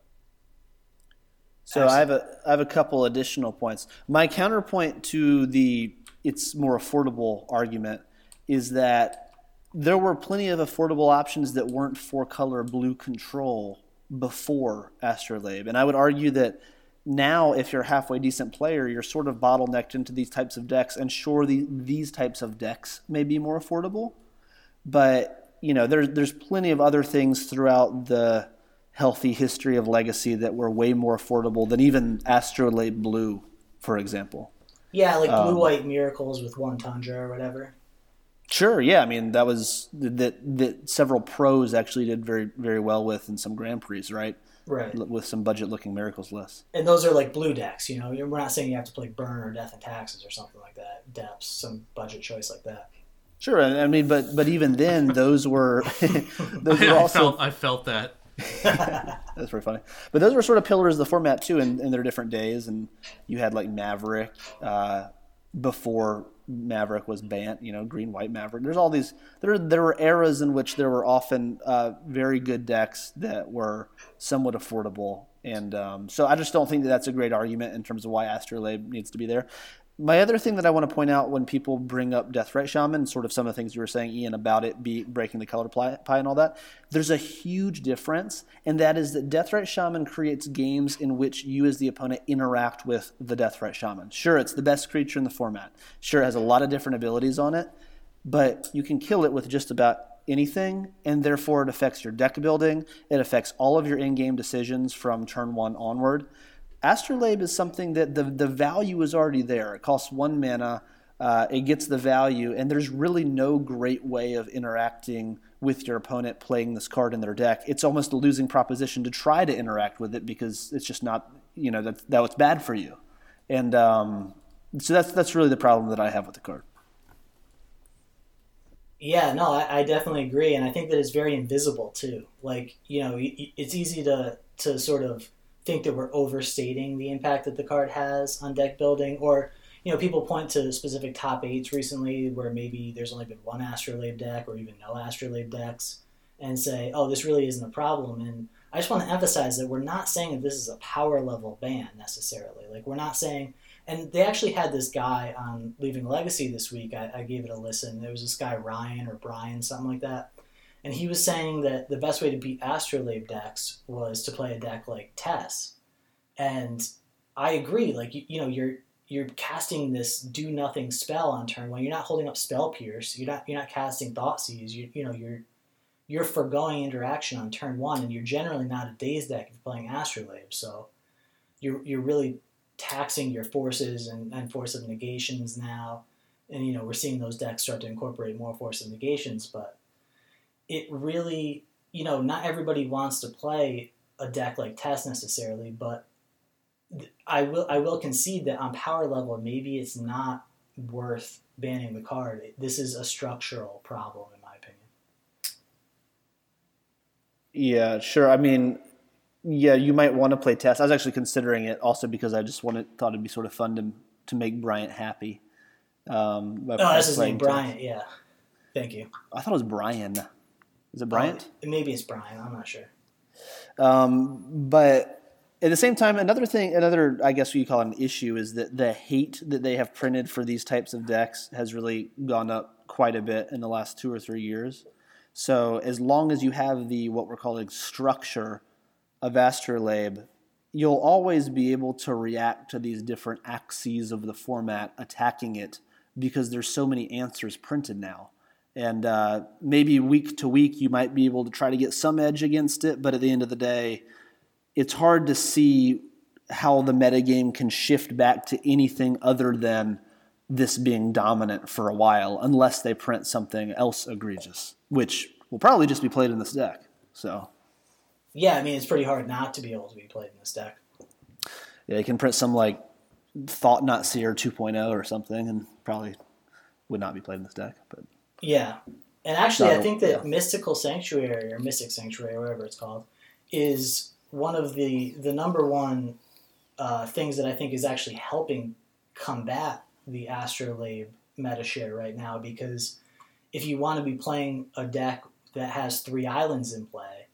So I have a I have a couple additional points. My counterpoint to the it's more affordable argument is that there were plenty of affordable options that weren't four color blue control before Astrolabe. And I would argue that now if you're a halfway decent player, you're sort of bottlenecked into these types of decks and sure the, these types of decks may be more affordable. But, you know, there's there's plenty of other things throughout the healthy history of legacy that were way more affordable than even Astrolabe Blue, for example. Yeah, like blue um, white miracles with one tundra or whatever. Sure, yeah. I mean, that was that that several pros actually did very very well with in some Grand Prix, right? Right. With some budget looking miracles lists. And those are like blue decks, you know. We're not saying you have to play burn or death and taxes or something like that. Depths, some budget choice like that. Sure, I mean, but but even then, those were those were also. I felt, I felt that. That's pretty funny. But those were sort of pillars of the format too, in, in their different days. And you had like Maverick uh, before Maverick was banned. You know, green white Maverick. There's all these. There there were eras in which there were often uh, very good decks that were somewhat affordable. And um, so I just don't think that that's a great argument in terms of why Astrolabe needs to be there. My other thing that I want to point out when people bring up Death Deathrite Shaman, sort of some of the things you were saying, Ian, about it be breaking the color pie and all that, there's a huge difference, and that is that Death Deathrite Shaman creates games in which you as the opponent interact with the Death Deathrite Shaman. Sure, it's the best creature in the format. Sure, it has a lot of different abilities on it, but you can kill it with just about anything, and therefore it affects your deck building. It affects all of your in-game decisions from turn one onward. Astrolabe is something that the, the value is already there. It costs one mana, uh, it gets the value, and there's really no great way of interacting with your opponent playing this card in their deck. It's almost a losing proposition to try to interact with it because it's just not, you know, that, that was bad for you. And um, so that's, that's really the problem that I have with the card. Yeah, no, I, I definitely agree, and I think that it's very invisible too. Like you know, it's easy to to sort of think that we're overstating the impact that the card has on deck building, or you know, people point to specific top eights recently where maybe there's only been one astrolabe deck or even no astrolabe decks, and say, oh, this really isn't a problem. And I just want to emphasize that we're not saying that this is a power level ban necessarily. Like we're not saying and they actually had this guy on Leaving Legacy this week. I, I gave it a listen. There was this guy Ryan or Brian, something like that, and he was saying that the best way to beat Astrolabe decks was to play a deck like Tess, and I agree. Like you, you know, you're you're casting this do nothing spell on turn one. You're not holding up spell pierce. You're not you're not casting Thoughtseize. You you know you're you're foregoing interaction on turn one, and you're generally not a daze deck if you're playing Astrolabe. So you're you're really taxing your forces and, and force of negations now. And, you know, we're seeing those decks start to incorporate more force of negations, but it really, you know, not everybody wants to play a deck like Tess necessarily, but I will I will concede that on power level, maybe it's not worth banning the card. This is a structural problem, in my opinion. Yeah, sure. I mean, yeah, you might want to play Tess. I was actually considering it also because I just wanted thought it'd be sort of fun to to make Bryant happy. Um, oh, that's his name, Bryant. Yeah, thank you. I thought it was Brian. Is it Bryant? Oh, maybe it's Brian. I'm not sure. Um, but at the same time, another thing, another I guess what you call it an issue is that the hate that they have printed for these types of decks has really gone up quite a bit in the last two or three years. So as long as you have the what we're calling structure of astrolabe, you'll always be able to react to these different axes of the format attacking it because there's so many answers printed now. And uh, maybe week to week, you might be able to try to get some edge against it, but at the end of the day, it's hard to see how the metagame can shift back to anything other than this being dominant for a while, unless they print something else egregious, which will probably just be played in this deck. So yeah, I mean it's pretty hard not to be able to be played in this deck. Yeah, you can print some like Thought-Knot Seer 2.0 or something, and probably would not be played in this deck. But yeah, and actually, I think that yeah. Mystical Sanctuary or Mystic Sanctuary, or whatever it's called, is one of the the number one uh, things that I think is actually helping combat the Astrolabe meta share right now. Because if you want to be playing a deck that has three islands in play,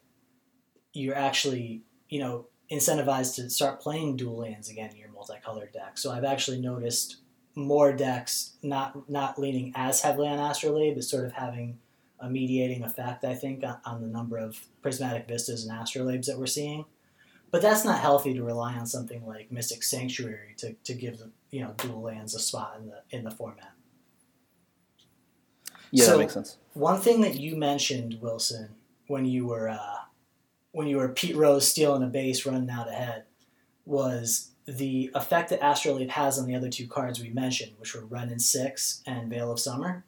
you're actually, you know, incentivized to start playing dual lands again in your multicolored deck. So I've actually noticed more decks not not leaning as heavily on Astrolabe, but sort of having a mediating effect, I think, on the number of prismatic vistas and astrolabes that we're seeing. But that's not healthy to rely on something like Mystic Sanctuary to, to give the you know dual lands a spot in the in the format. Yeah, so that makes sense. One thing that you mentioned, Wilson, when you were uh, when you were Pete Rose stealing a base, running out ahead, was the effect that Astrolabe has on the other two cards we mentioned, which were Wrenn and Six and Veil of Summer.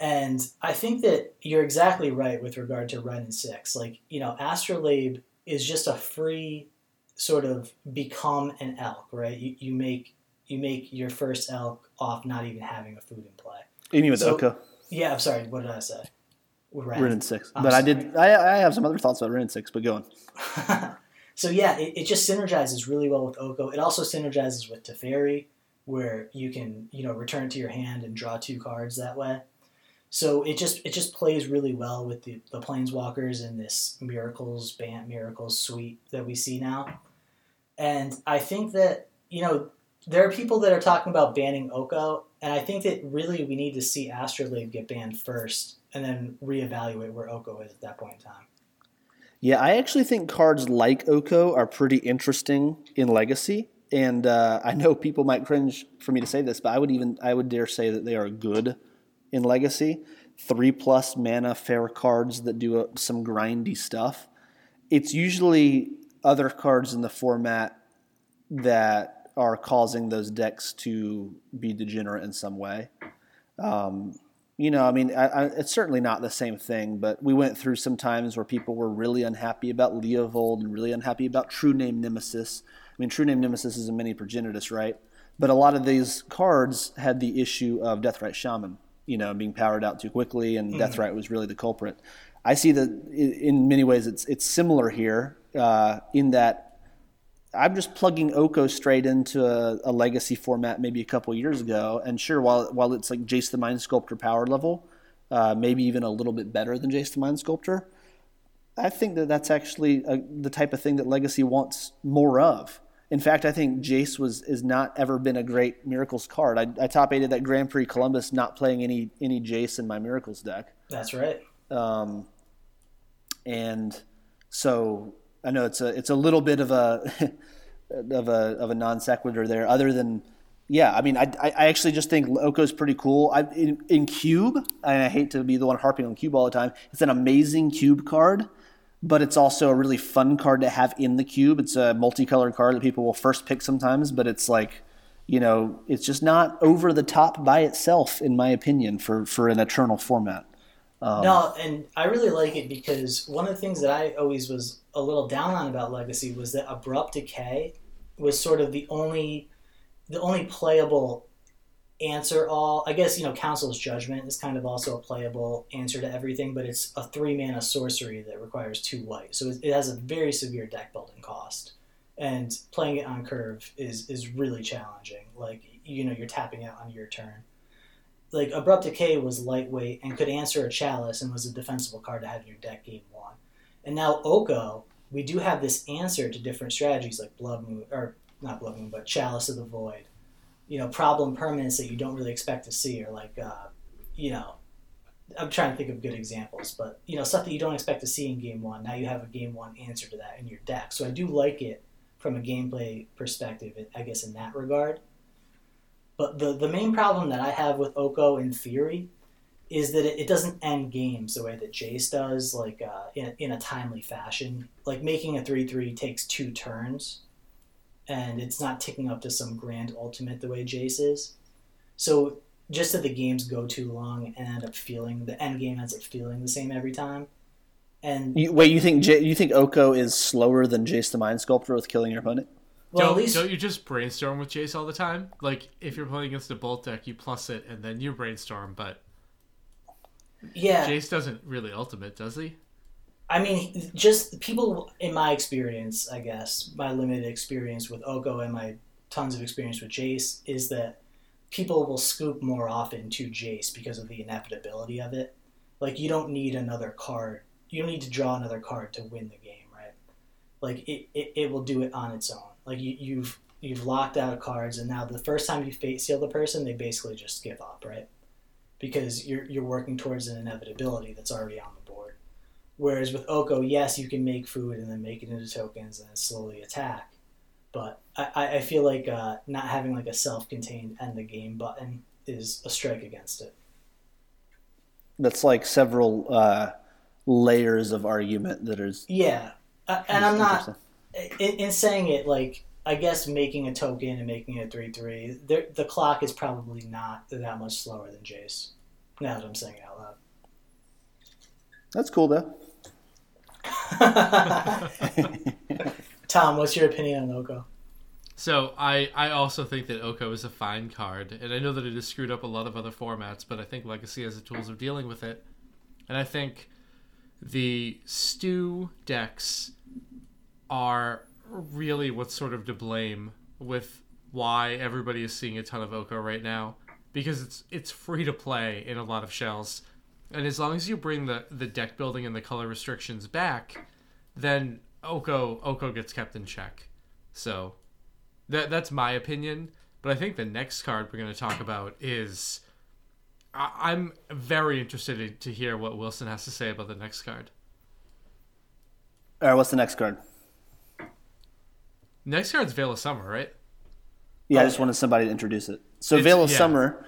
And I think that you're exactly right with regard to Wrenn and Six. Like, you know, Astrolabe is just a free sort of become an elk, right? You, you make you make your first elk off not even having a food in play. Mean with so, Oko? Yeah, I'm sorry. What did I say? Wrenn and Six. I'm but sorry. I did. I, I have some other thoughts about Wrenn and Six, but go on. so yeah, it, it just synergizes really well with Oko. It also synergizes with Teferi, where you can you know return to your hand and draw two cards that way. So it just it just plays really well with the, the planeswalkers in this miracles Bant miracles suite that we see now. And I think that, you know, there are people that are talking about banning Oko, and I think that really we need to see Astrolabe get banned first and then reevaluate where Oko is at that point in time. Yeah, I actually think cards like Oko are pretty interesting in Legacy, and uh, I know people might cringe for me to say this, but I would even I would dare say that they are good in Legacy. Three plus mana fair cards that do uh, some grindy stuff. It's usually other cards in the format that are causing those decks to be degenerate in some way. Um, you know, I mean, I, I, it's certainly not the same thing, but we went through some times where people were really unhappy about Leovold and really unhappy about True Name Nemesis. I mean, True Name Nemesis is a mini Progenitus, right? But a lot of these cards had the issue of Deathrite Shaman. you know, being powered out too quickly, and mm. Deathrite was really the culprit. I see that in many ways it's it's similar here uh, in that I'm just plugging Oko straight into a, a, legacy format maybe a couple years ago, and sure, while while it's like Jace the Mind Sculptor power level, uh, maybe even a little bit better than Jace the Mind Sculptor. I think that that's actually a, the type of thing that Legacy wants more of. In fact, I think Jace was is not ever been a great Miracles card. I, I top aided that Grand Prix Columbus not playing any any Jace in my Miracles deck. That's right. Um, and so I know it's a it's a little bit of a of a of a non sequitur there. Other than yeah, I mean, I, I actually just think is pretty cool. I, in, in Cube, and I hate to be the one harping on Cube all the time. It's an amazing Cube card, but it's also a really fun card to have in the Cube. It's a multicolored card that people will first pick sometimes, but it's like, you know, it's just not over the top by itself, in my opinion, for for an Eternal format. Um, no, and I really like it because one of the things that I always was a little down on about Legacy was that Abrupt Decay was sort of the only the only playable answer all. I guess you know Council's Judgment is kind of also a playable answer to everything, but it's a three mana sorcery that requires two white, so it has a very severe deck building cost. And playing it on curve is is really challenging. Like you know you're tapping out on your turn like Abrupt Decay was lightweight and could answer a Chalice and was a defensible card to have in your deck game one. And now Oko, we do have this answer to different strategies like Blood Moon, or not Blood Moon, but Chalice of the Void. You know, problem permanents that you don't really expect to see, or like, uh, you know, I'm trying to think of good examples, but you know, stuff that you don't expect to see in game one. Now you have a game one answer to that in your deck. So I do like it from a gameplay perspective, I guess, in that regard. But the, the main problem that I have with Oko in theory is that it, it doesn't end games the way that Jace does, like uh, in, in a timely fashion. Like making a 3 3 takes two turns, and it's not ticking up to some grand ultimate the way Jace is. So just that the games go too long and end up feeling, the end game ends up feeling the same every time. And you, wait, you think J- you think Oko is slower than Jace the Mind Sculptor with killing your opponent? Well, don't, least... don't you just brainstorm with Jace all the time? Like if you're playing against a bolt deck, you plus it and then you brainstorm. But yeah, Jace doesn't really ultimate, does he? I mean, just people in my experience, I guess, my limited experience with Oko and my tons of experience with Jace is that people will scoop more often to Jace because of the inevitability of it. Like you don't need another card. You don't need to draw another card to win the game, right? Like it, it, it will do it on its own. Like you, you've you've locked out cards, and now the first time you fateseal the person, they basically just give up, right? Because you're you're working towards an inevitability that's already on the board. Whereas with Oko, yes, you can make food and then make it into tokens and then slowly attack. But I, I feel like uh, not having like a self-contained end the game button is a strike against it. That's like several uh, layers of argument that is. Yeah, uh, and I'm not in, in saying it, like I guess making a token and making it three three, the clock is probably not that much slower than Jace. Now that I'm saying it out loud. That's cool though. Tom, what's your opinion on Oko? So I, I also think that Oko is a fine card, and I know that it has screwed up a lot of other formats, but I think Legacy has the tools of dealing with it, and I think the stew decks are really what's sort of to blame with why everybody is seeing a ton of Oko right now because it's it's free to play in a lot of shells. And as long as you bring the, the deck building and the color restrictions back, then Oko Oko gets kept in check. So that that's my opinion. But I think the next card we're going to talk about is I, am very interested to hear what Wilson has to say about the next card. All right, what's the next card? Next card's Veil of Summer, right? Yeah, I just wanted somebody to introduce it. So it's, Veil of yeah. Summer,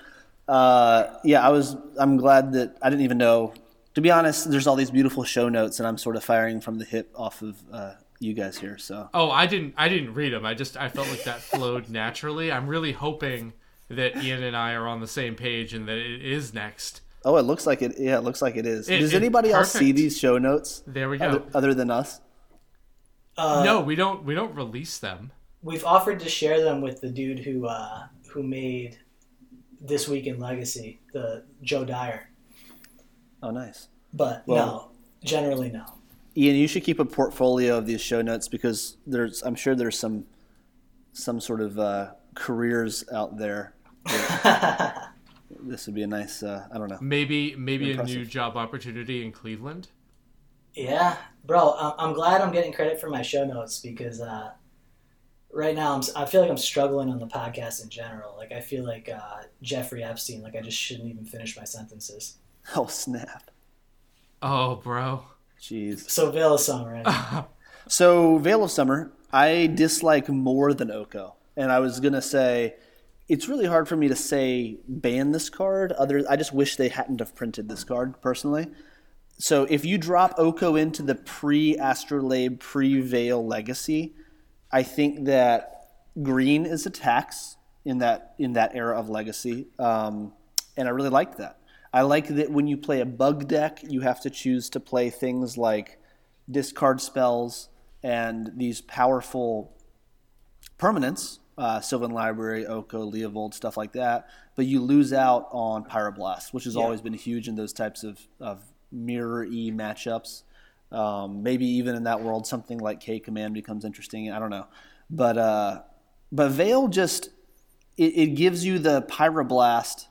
uh, yeah, I was. I'm glad that I didn't even know. To be honest, there's all these beautiful show notes, and I'm sort of firing from the hip off of uh, you guys here. So. Oh, I didn't. I didn't read them. I just. I felt like that flowed naturally. I'm really hoping that Ian and I are on the same page and that it is next. Oh, it looks like it. Yeah, it looks like it is. It, Does anybody else see these show notes? There we go. Other, other than us. Uh, no, we don't. We don't release them. We've offered to share them with the dude who uh, who made this week in Legacy, the Joe Dyer. Oh, nice. But Well- no, generally no. Ian, you should keep a portfolio of these show notes because there's, I'm sure there's some, some sort of uh, careers out there. This would be a nice, uh, I don't know. Maybe maybe a new job opportunity in Cleveland. Yeah, bro, I'm, I'm glad I'm getting credit for my show notes because uh, right now I'm, s- I feel like I'm struggling on the podcast in general. Like I feel like uh, Jeffrey Epstein. Like I just shouldn't even finish my sentences. Oh snap! Oh, bro. Jeez. So Veil of Summer. Right? So Veil of Summer, I dislike more than Oko, and I was gonna say it's really hard for me to say ban this card. Other, I just wish they hadn't have printed this card personally. So if you drop Oko into the pre Astrolabe, pre Veil Legacy, I think that green is a tax in that in that era of Legacy, um, and I really like that. I like that when you play a bug deck, you have to choose to play things like discard spells and these powerful permanents, uh, Sylvan Library, Oko, Leovold, stuff like that. But you lose out on Pyroblast, which has Yeah. always been huge in those types of, of mirror e matchups. Um, maybe even in that world, something like K Command becomes interesting. I don't know, but uh, but Veil just it, it gives you the Pyroblast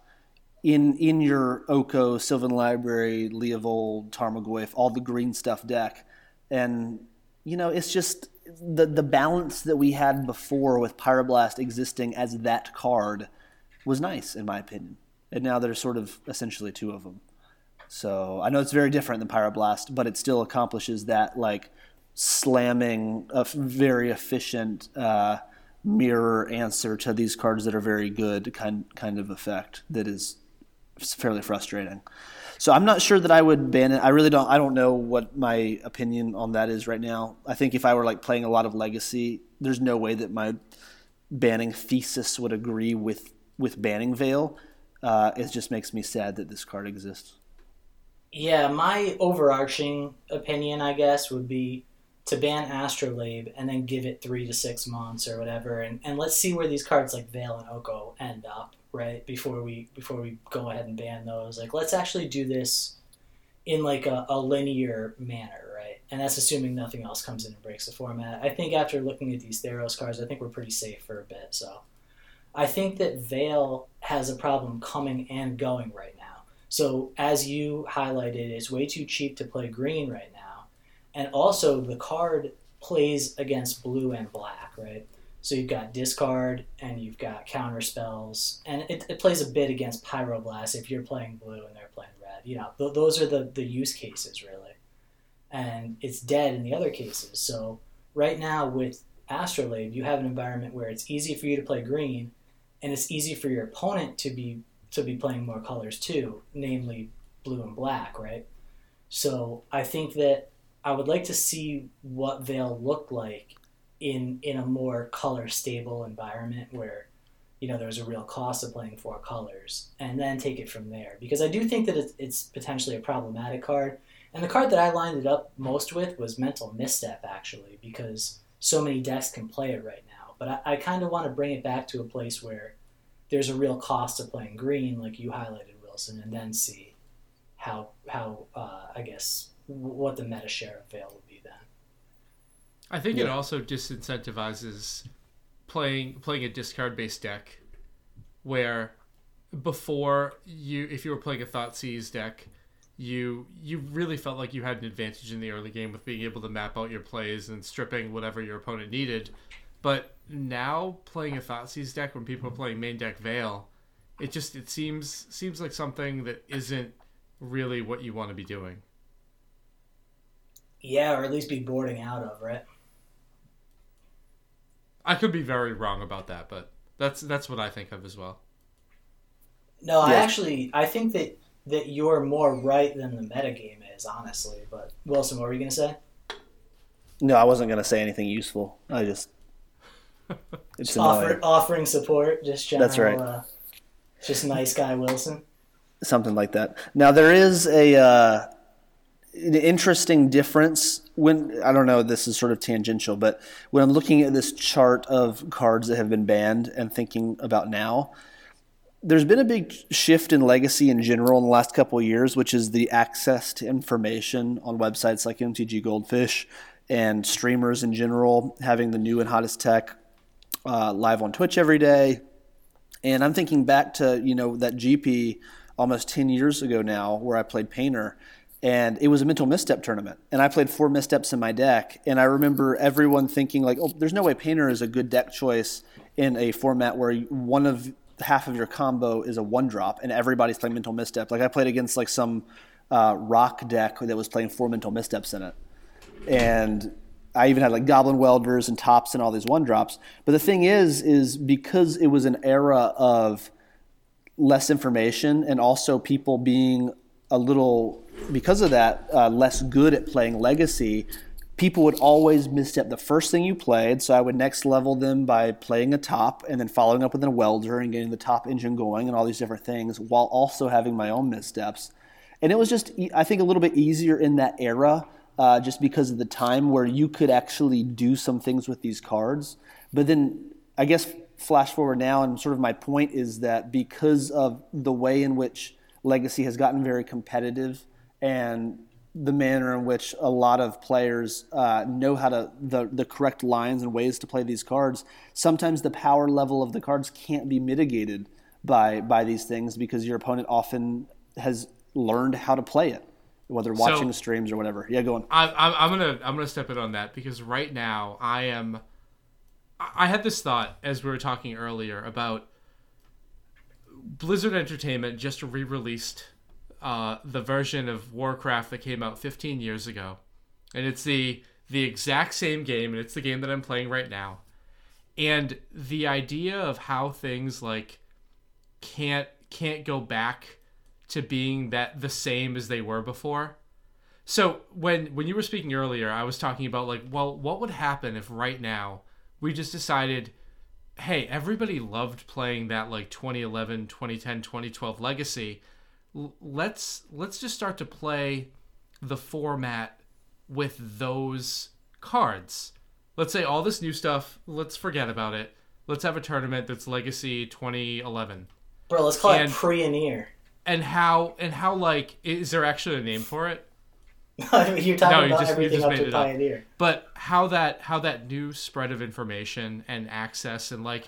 in in your Oko, Sylvan Library, Leovold, Tarmogoyf, all the green stuff deck, and you know it's just the the balance that we had before with Pyroblast existing as that card was nice in my opinion, and now there's sort of essentially two of them. So I know it's very different than Pyroblast, but it still accomplishes that like slamming a very efficient uh, mirror answer to these cards that are very good kind kind of effect that is fairly frustrating. So I'm not sure that I would ban it. I really don't. I don't know what my opinion on that is right now. I think if I were like playing a lot of Legacy, there's no way that my banning thesis would agree with with banning Veil. Uh, it just makes me sad that this card exists. Yeah, my overarching opinion, I guess, would be to ban Astrolabe and then give it three to six months or whatever, and, and let's see where these cards like Veil and Oko end up, right? Before we before we go ahead and ban those, like let's actually do this in like a, a linear manner, right? And that's assuming nothing else comes in and breaks the format. I think after looking at these Theros cards, I think we're pretty safe for a bit. So I think that Veil has a problem coming and going right now. So as you highlighted, it's way too cheap to play green right now, and also the card plays against blue and black, right? So you've got discard and you've got counter spells, and it, it plays a bit against pyroblast if you're playing blue and they're playing red. You know, th- those are the the use cases really, and it's dead in the other cases. So right now with Astrolabe, you have an environment where it's easy for you to play green, and it's easy for your opponent to be to be playing more colors too, namely blue and black, right? So I think that I would like to see what they'll look like in in a more color stable environment where you know there's a real cost of playing four colors, and then take it from there. Because I do think that it's, it's potentially a problematic card, and the card that I lined it up most with was Mental Misstep actually, because so many decks can play it right now. But I, I kind of want to bring it back to a place where there's a real cost to playing green, like you highlighted, Wilson, and then see how how uh, I guess what the meta share of Veil would be then. I think it also disincentivizes playing playing a discard based deck where before you if you were playing a Thoughtseize deck you you really felt like you had an advantage in the early game with being able to map out your plays and stripping whatever your opponent needed but now playing a Thoughtseize deck when people are playing main deck veil it just it seems seems like something that isn't really what you want to be doing Yeah, or at least be boarding out of, right? i could be very wrong about that but that's that's what i think of as well No, I actually I think that that you're more right than the metagame is, honestly. But Wilson, what were you gonna say? No, I wasn't going to say anything useful. I just it's Offer, offering support, just general. That's right. Uh, just nice guy Wilson. something like that. Now there is a uh, an interesting difference when I don't know. This is sort of tangential, but when I'm looking at this chart of cards that have been banned and thinking about now, there's been a big shift in legacy in general in the last couple of years, which is the access to information on websites like MTG Goldfish and streamers in general having the new and hottest tech uh, live on Twitch every day. And I'm thinking back to you know that GP almost 10 years ago now where I played Painter and it was a mental misstep tournament. And i played four missteps in my deck and i remember everyone thinking like oh there's no way painter is a good deck choice in a format where one of half of your combo is a one drop and everybody's playing mental misstep. Like i played against like some uh, rock deck that was playing four mental missteps in it. And i even had like goblin welders and tops and all these one drops. But the thing is is because it was an era of less information and also people being a little because of that uh, less good at playing legacy people would always misstep the first thing you played. So i would next level them by playing a top and then following up with a welder and getting the top engine going and all these different things while also having my own missteps. And it was just i think a little bit easier in that era uh, just because of the time where you could actually do some things with these cards. But then i guess flash forward now, and sort of my point is that because of the way in which Legacy has gotten very competitive and the manner in which a lot of players uh, know how to the, the correct lines and ways to play these cards sometimes the power level of the cards can't be mitigated by by these things because your opponent often has learned how to play it whether watching so, streams or whatever. Yeah go on. I, i'm gonna i'm gonna step in on that because right now i am I had this thought as we were talking earlier about Blizzard Entertainment just re-released uh, the version of Warcraft that came out 15 years ago, and it's the the exact same game, and it's the game that I'm playing right now. And the idea of how things like can't can't go back to being that the same as they were before. So when when you were speaking earlier, I was talking about like, well, what would happen if right now we just decided hey everybody loved playing that like 2011 2010 2012 legacy. L- let's let's just start to play the format with those cards. Let's say all this new stuff let's forget about it. Let's have a tournament that's legacy 2011 bro let's call and, it Pioneer and how and how like is there actually a name for it You're talking no, you about just, everything up to Pioneer. Up. But how that how that new spread of information and access and like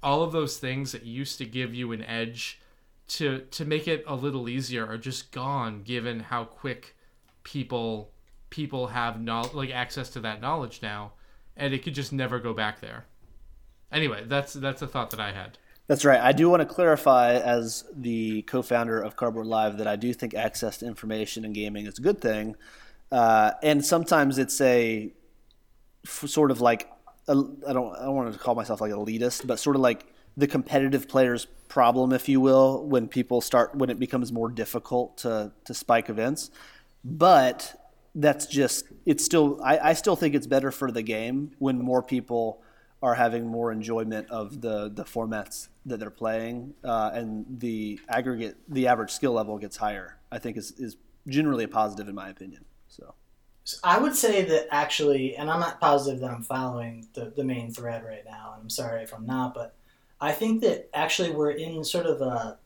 all of those things that used to give you an edge to to make it a little easier are just gone given how quick people people have no, like access to that knowledge now and it could just never go back there. Anyway, that's that's a thought that I had. That's right. I do want to clarify, as the co-founder of Cardboard Live, that I do think access to information and gaming is a good thing, uh, and sometimes it's a sort of like I don't I don't want to call myself like elitist, but sort of like the competitive player's problem, if you will, when people start when it becomes more difficult to to spike events. But that's just it's still I, I still think it's better for the game when more people are having more enjoyment of the the formats that they're playing, uh, and the aggregate, the average skill level gets higher. I think is is generally a positive in my opinion. So. I would say that actually, and I'm not positive that I'm following the, the main thread right now, and I'm sorry if I'm not, but I think that actually we're in sort of a,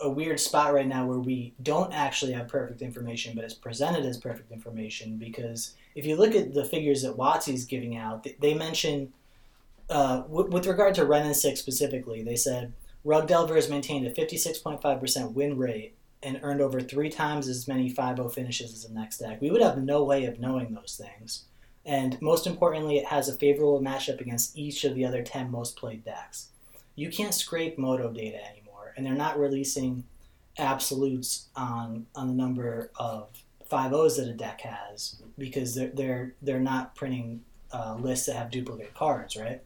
a weird spot right now where we don't actually have perfect information, but it's presented as perfect information because if you look at the figures that WotC's giving out, they mention uh, w- with regard to Wrenn and Six specifically, they said Rug Delver has maintained a 56.5% win rate and earned over three times as many 5 finishes as the next deck. We would have no way of knowing those things. And most importantly, it has a favorable matchup against each of the other 10 most played decks. You can't scrape MODO data anymore, and they're not releasing absolutes on, on the number of 5 that a deck has because they're, they're, they're not printing uh, lists that have duplicate cards, right?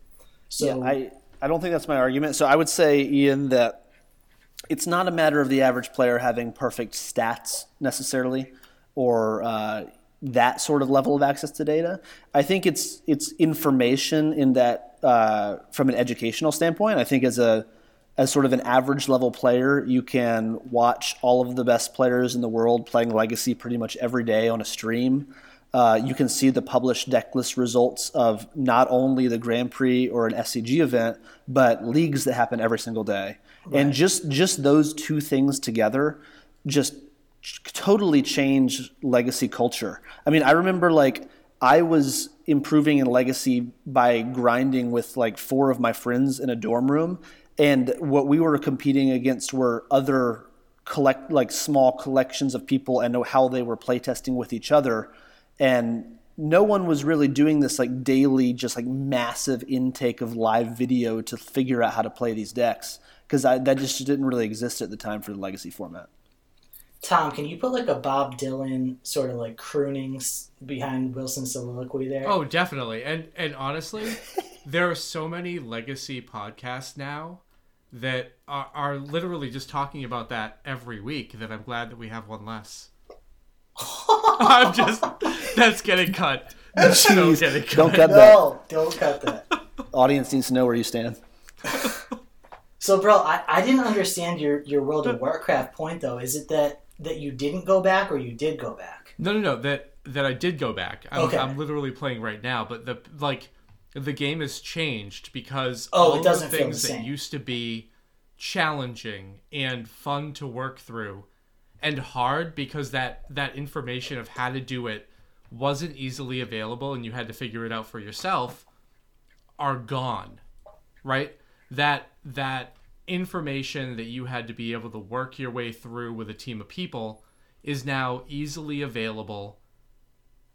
So yeah, I I don't think that's my argument. So I would say, Ian, that it's not a matter of the average player having perfect stats necessarily, or uh, that sort of level of access to data. I think it's it's information in that uh, from an educational standpoint. I think as a as sort of an average level player, you can watch all of the best players in the world playing Legacy pretty much every day on a stream. Uh, you can see the published deck list results of not only the Grand Prix or an SCG event, but leagues that happen every single day. And just just those two things together, just totally change legacy culture. I mean, I remember like I was improving in legacy by grinding with like four of my friends in a dorm room, and what we were competing against were other collect like small collections of people and how they were playtesting with each other and no one was really doing this like daily just like massive intake of live video to figure out how to play these decks because that just didn't really exist at the time for the legacy format Tom, can you put like a Bob Dylan sort of like crooning behind Wilson's soliloquy there? Oh, definitely. And and honestly, there are so many legacy podcasts now that are, are literally just talking about that every week that I'm glad that we have one less. I'm just that's getting cut. That's so Jeez, getting cut. don't cut that no, don't cut that. audience needs to know where you stand So, bro, I, I didn't understand your, your World of Warcraft point though. Is it that that you didn't go back or you did go back? No, no, no. That that I did go back. I'm, Okay. I'm literally playing right now, but the like the game has changed because Oh, it all doesn't the feel things the that used to be challenging and fun to work through and hard because that that information of how to do it wasn't easily available and you had to figure it out for yourself are gone right that that information that you had to be able to work your way through with a team of people is now easily available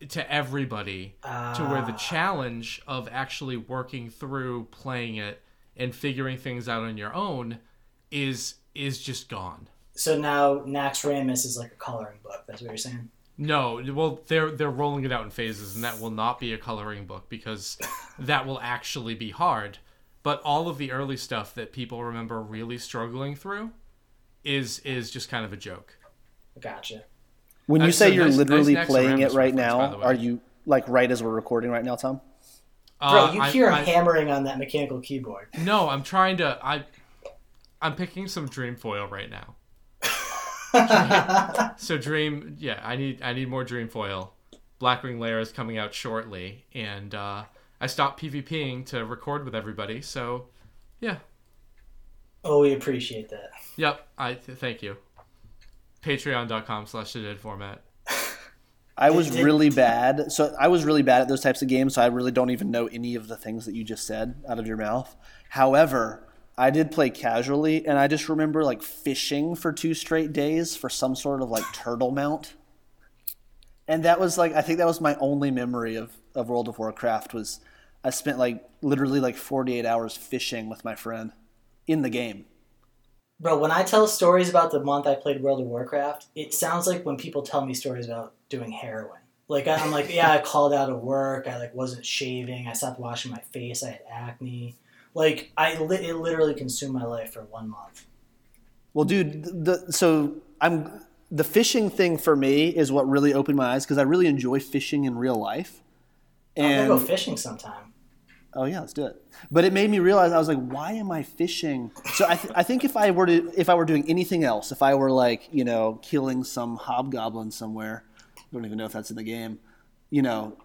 to everybody to where the Ah. challenge of actually working through playing it and figuring things out on your own is is just gone So now Naxxramas is like a coloring book. That's what you're saying. no well they're they're rolling it out in phases and that will not be a coloring book because that will actually be hard but all of the early stuff that people remember really struggling through is is just kind of a joke Gotcha. when you That's say a you're nice- literally nice playing it right now are you like right as we're recording right now tom Bro, Uh, you hear him I- hammering on that mechanical keyboard. No, I'm trying to. I, I'm picking some dream foil right now. So dream, yeah, I need I need more dream foil. Blackwing Lair is coming out shortly, and uh, I stopped PvPing to record with everybody. So, yeah, Oh, we appreciate that. yep. I th- thank you. Patreon.com/slash the dead format. I was really bad. So I was really bad at those types of games. So I really don't even know any of the things that you just said out of your mouth. However, I did play casually, and I just remember like fishing for two straight days for some sort of like turtle mount. And that was like I think that was my only memory of, of World of Warcraft was I spent like literally like forty eight hours fishing with my friend in the game. Bro, when I tell stories about the month I played World of Warcraft, it sounds like when people tell me stories about doing heroin. Like I'm like, yeah, I called out of work. I like wasn't shaving. I stopped washing my face. I had acne. Like I, li- it literally consumed my life for one month. Well, dude, the so I'm the fishing thing for me is what really opened my eyes because I really enjoy fishing in real life. And I'm gonna go fishing sometime. oh yeah, let's do it. But it made me realize I was like, why am I fishing? So I, th- I think if I were to if I were doing anything else, if I were like you know killing some hobgoblin somewhere, I don't even know if that's in the game, you know.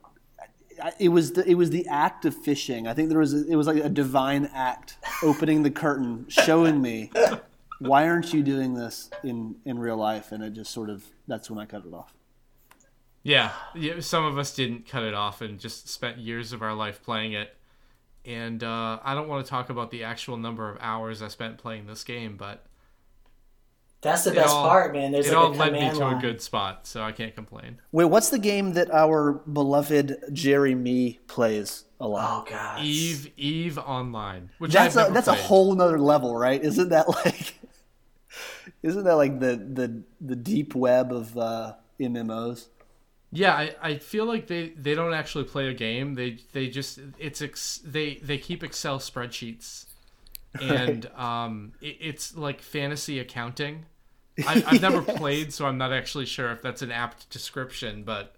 It was the it was the act of fishing. I think there was a, it was like a divine act, opening the curtain, showing me why aren't you doing this in in real life? And it just sort of that's when I cut it off. Yeah, yeah, some of us didn't cut it off and just spent years of our life playing it. And uh, I don't want to talk about the actual number of hours I spent playing this game, but That's the it best all- part, man. There's it like all a led me command to a good spot, so I can't complain. Wait, what's the game that our beloved Jerry Me plays a lot? Oh god. Eve Eve Online, which that's I've a never that's a whole nother level, right? Isn't that like isn't that like the the the deep web of uh, MMOs? Yeah, I, I feel like they, they don't actually play a game. They they just it's ex, they they keep Excel spreadsheets, and um it, it's like fantasy accounting. I, I've never played, so I'm not actually sure if that's an apt description, but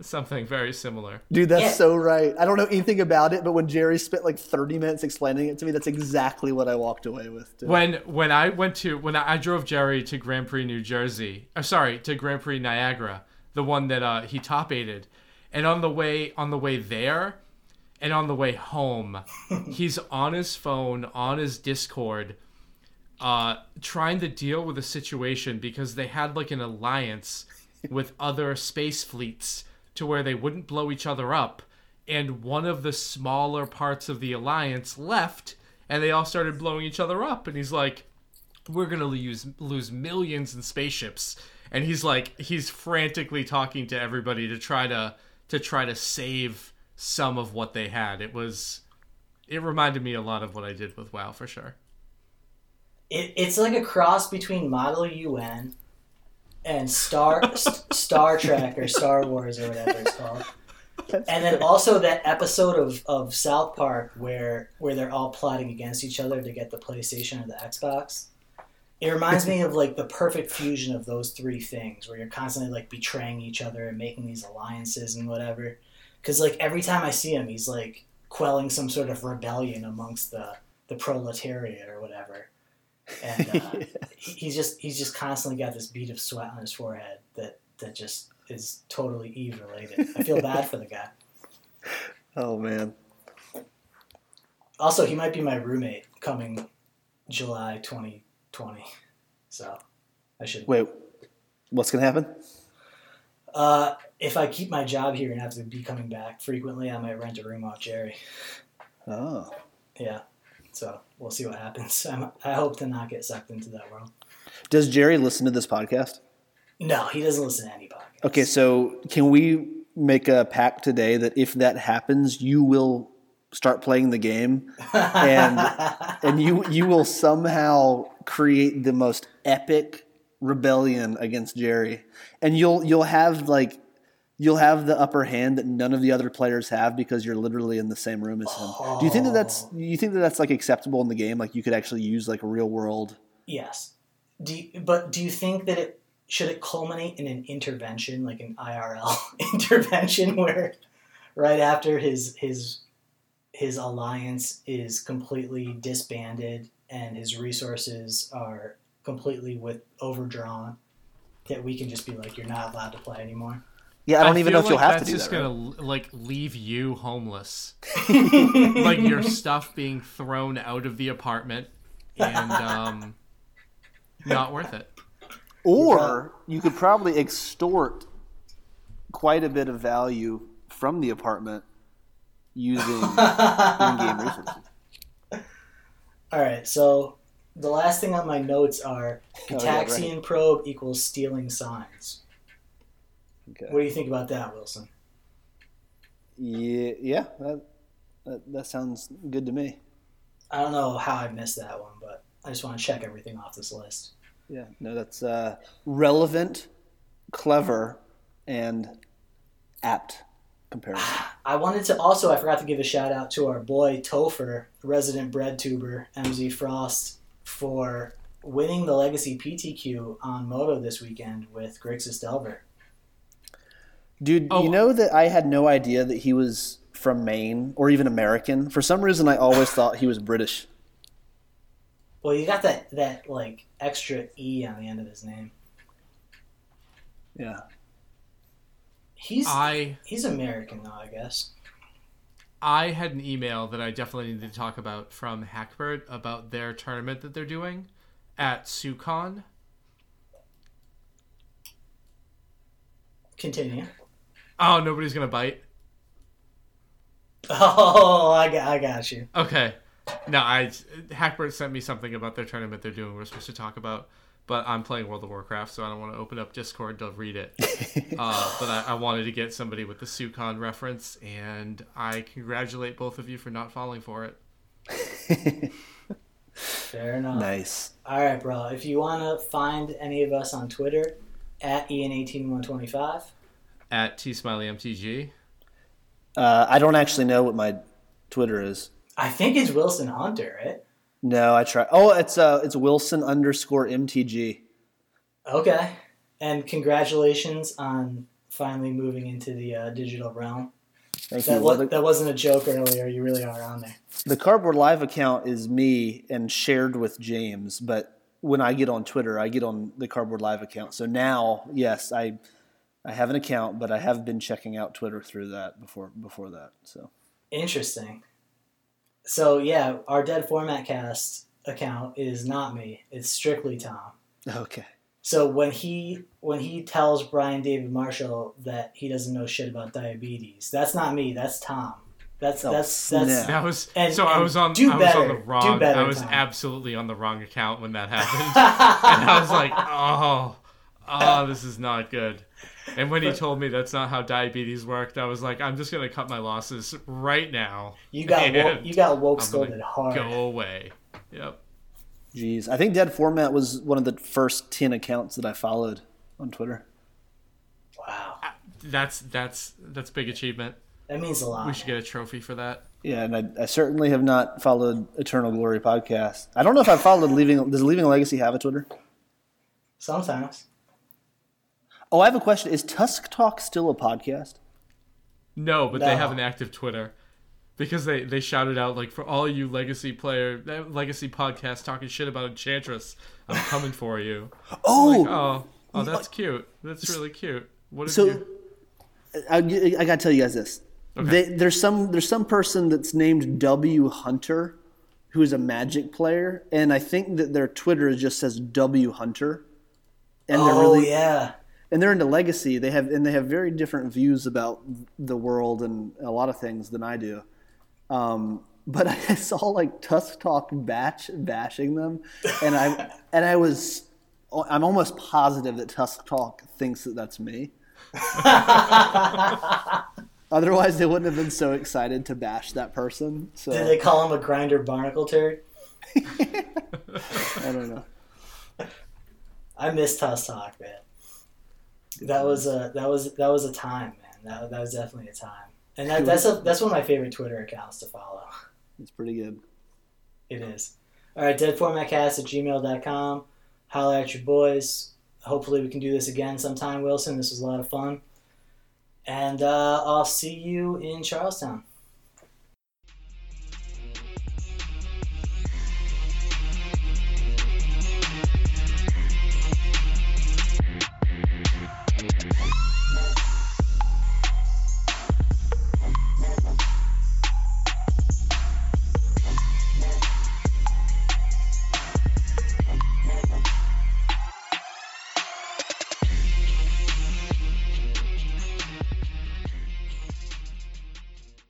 something very similar. Dude, that's Yeah. so right. I don't know anything about it, but when Jerry spent like 30 minutes explaining it to me, that's exactly what I walked away with. Too. When when I went to when I, I drove Jerry to Grand Prix New Jersey, uh, sorry to Grand Prix Niagara, the one that uh, he top aided, And on the way on the way there and on the way home, he's on his phone, on his Discord, uh, trying to deal with a situation because they had like an alliance with other space fleets to where they wouldn't blow each other up. And one of the smaller parts of the alliance left, and they all started blowing each other up. And he's like, "We're gonna lose lose millions in spaceships." And he's like, he's frantically talking to everybody to try to to try to save some of what they had. It was, it reminded me a lot of what I did with WoW for sure. It, it's like a cross between Model UN and Star Star Trek or Star Wars or whatever it's called. That's and then also that episode of, of South Park where where they're all plotting against each other to get the PlayStation or the Xbox. It reminds me of like the perfect fusion of those three things where you're constantly like betraying each other and making these alliances and whatever. Because like every time I see him, he's like quelling some sort of rebellion amongst the the proletariat or whatever and uh, he's just he's just constantly got this bead of sweat on his forehead that that just is totally Eve related. I feel bad for the guy. Oh man. Also, he might be my roommate coming July 2020. So I should wait. What's gonna happen? Uh, if I keep my job here and have to be coming back frequently, I might rent a room off Jerry. Oh. Yeah. So we'll see what happens. I'm, i hope to not get sucked into that world. Does Jerry listen to this podcast? No, he doesn't listen to any podcast. Okay, so can we make a pact today that if that happens, you will start playing the game and and you you will somehow create the most epic rebellion against Jerry. And you'll you'll have like you'll have the upper hand that none of the other players have because you're literally in the same room as him. Oh. Do you think that that's oh. you think that that's like acceptable in the game? Like you could actually use like a real world. Yes. Do you, but do you think that it should it culminate in an intervention like an IRL intervention where right after his his his alliance is completely disbanded and his resources are completely with overdrawn that we can just be like you're not allowed to play anymore yeah, I don't I even know if you'll have to do that. That's just that. gonna like leave you homeless, like your stuff being thrown out of the apartment, and um, not worth it. Or you could probably extort quite a bit of value from the apartment using in-game resources. All right, so the last thing on my notes are Gitaxian oh, yeah, right. probe equals stealing signs. Okay. What do you think about that, Wilson? Yeah, yeah, that, that, that sounds good to me. I don't know how I missed that one, but I just want to check everything off this list. Yeah, no, that's uh, relevant, clever, and apt comparison. I wanted to also, I forgot to give a shout out to our boy Topher, resident bread tuber, MZ Frost, for winning the Legacy PTQ on MODO this weekend with Grixis Delver. Dude, oh. you know that I had no idea that he was from Maine or even American. For some reason, I always thought he was British. Well, you got that that like extra e on the end of his name. Yeah. He's I he's American though, I guess. I had an email that I definitely need to talk about from Hackbird about their tournament that they're doing at SuCon. Continue. Oh, nobody's gonna bite. Oh, I got, I got you. Okay. No, I Hackbird sent me something about their tournament they're doing. We're supposed to talk about, but I'm playing World of Warcraft, so I don't want to open up Discord to read it. uh, but I, I, wanted to get somebody with the SuCon reference, and I congratulate both of you for not falling for it. Fair enough. Nice. All right, bro. If you want to find any of us on Twitter, at Ian18125 at T Smiley MTG. Uh, I don't actually know what my Twitter is. I think it's Wilson Hunter, right? No, I try. Oh, it's uh, it's Wilson underscore MTG. Okay, and congratulations on finally moving into the uh, digital realm. Thank that, you. Was, that wasn't a joke earlier. You really are on there. The Cardboard Live account is me and shared with James, but when I get on Twitter, I get on the Cardboard Live account. So now, yes, I I have an account, but I have been checking out Twitter through that before before that. So Interesting. So yeah, our Dead Format Cast account is not me. It's strictly Tom. okay, So when he when he tells Brian David Marshall that he doesn't know shit about diabetes, that's not me. That's Tom. That's Oh, that's that's snap. That was And- so. I was on. do I was on better. the Do wrong. better, I was Tom. absolutely on the wrong account when that happened, and I was like, oh, oh, this is not good. And when he told me that's not how diabetes worked, I was like, I'm just gonna cut my losses right now. you got wo- And you got woke I'm gonna scolded hard. Go away. Yep. jeez, I think Dead Format was one of the first ten accounts that I followed on Twitter. Wow, uh, That's that's that's big achievement. that means a lot. We should get a trophy for that. Yeah, and I, I certainly have not followed Eternal Glory podcast. I don't know if I followed Leaving. Does Leaving a Legacy have a Twitter? Sometimes. Oh, I have a question. Is Tusk Talk still a podcast? No, but they have an active Twitter because they they shouted out like for all you legacy player legacy podcast talking shit about Enchantress, I'm coming for you. Oh, Like, oh, oh, that's cute. That's really cute. What so you? I, I gotta tell you guys this. They, there's some there's some person that's named W Hunter, who is a Magic player, and I think that their Twitter just says W Hunter, and they're oh really yeah. And they're into Legacy. They have and they have very different views about the world and a lot of things than I do. Um, but I saw like Tusk Talk batch bashing them, and I and I was I'm almost positive that Tusk Talk thinks that that's me. Otherwise, they wouldn't have been so excited to bash that person. So Did they call him a grinder barnacle turd? I don't know. I miss Tusk Talk, man. That was a that was that was a time, man. That, that was definitely a time, and that, that's a, that's one of my favorite Twitter accounts to follow. It's pretty good. It is. All right, deadformatcast at gmail.com. Holler at your boys. Hopefully, we can do this again sometime, Wilson. This was a lot of fun. And uh, I'll see you in Charlestown.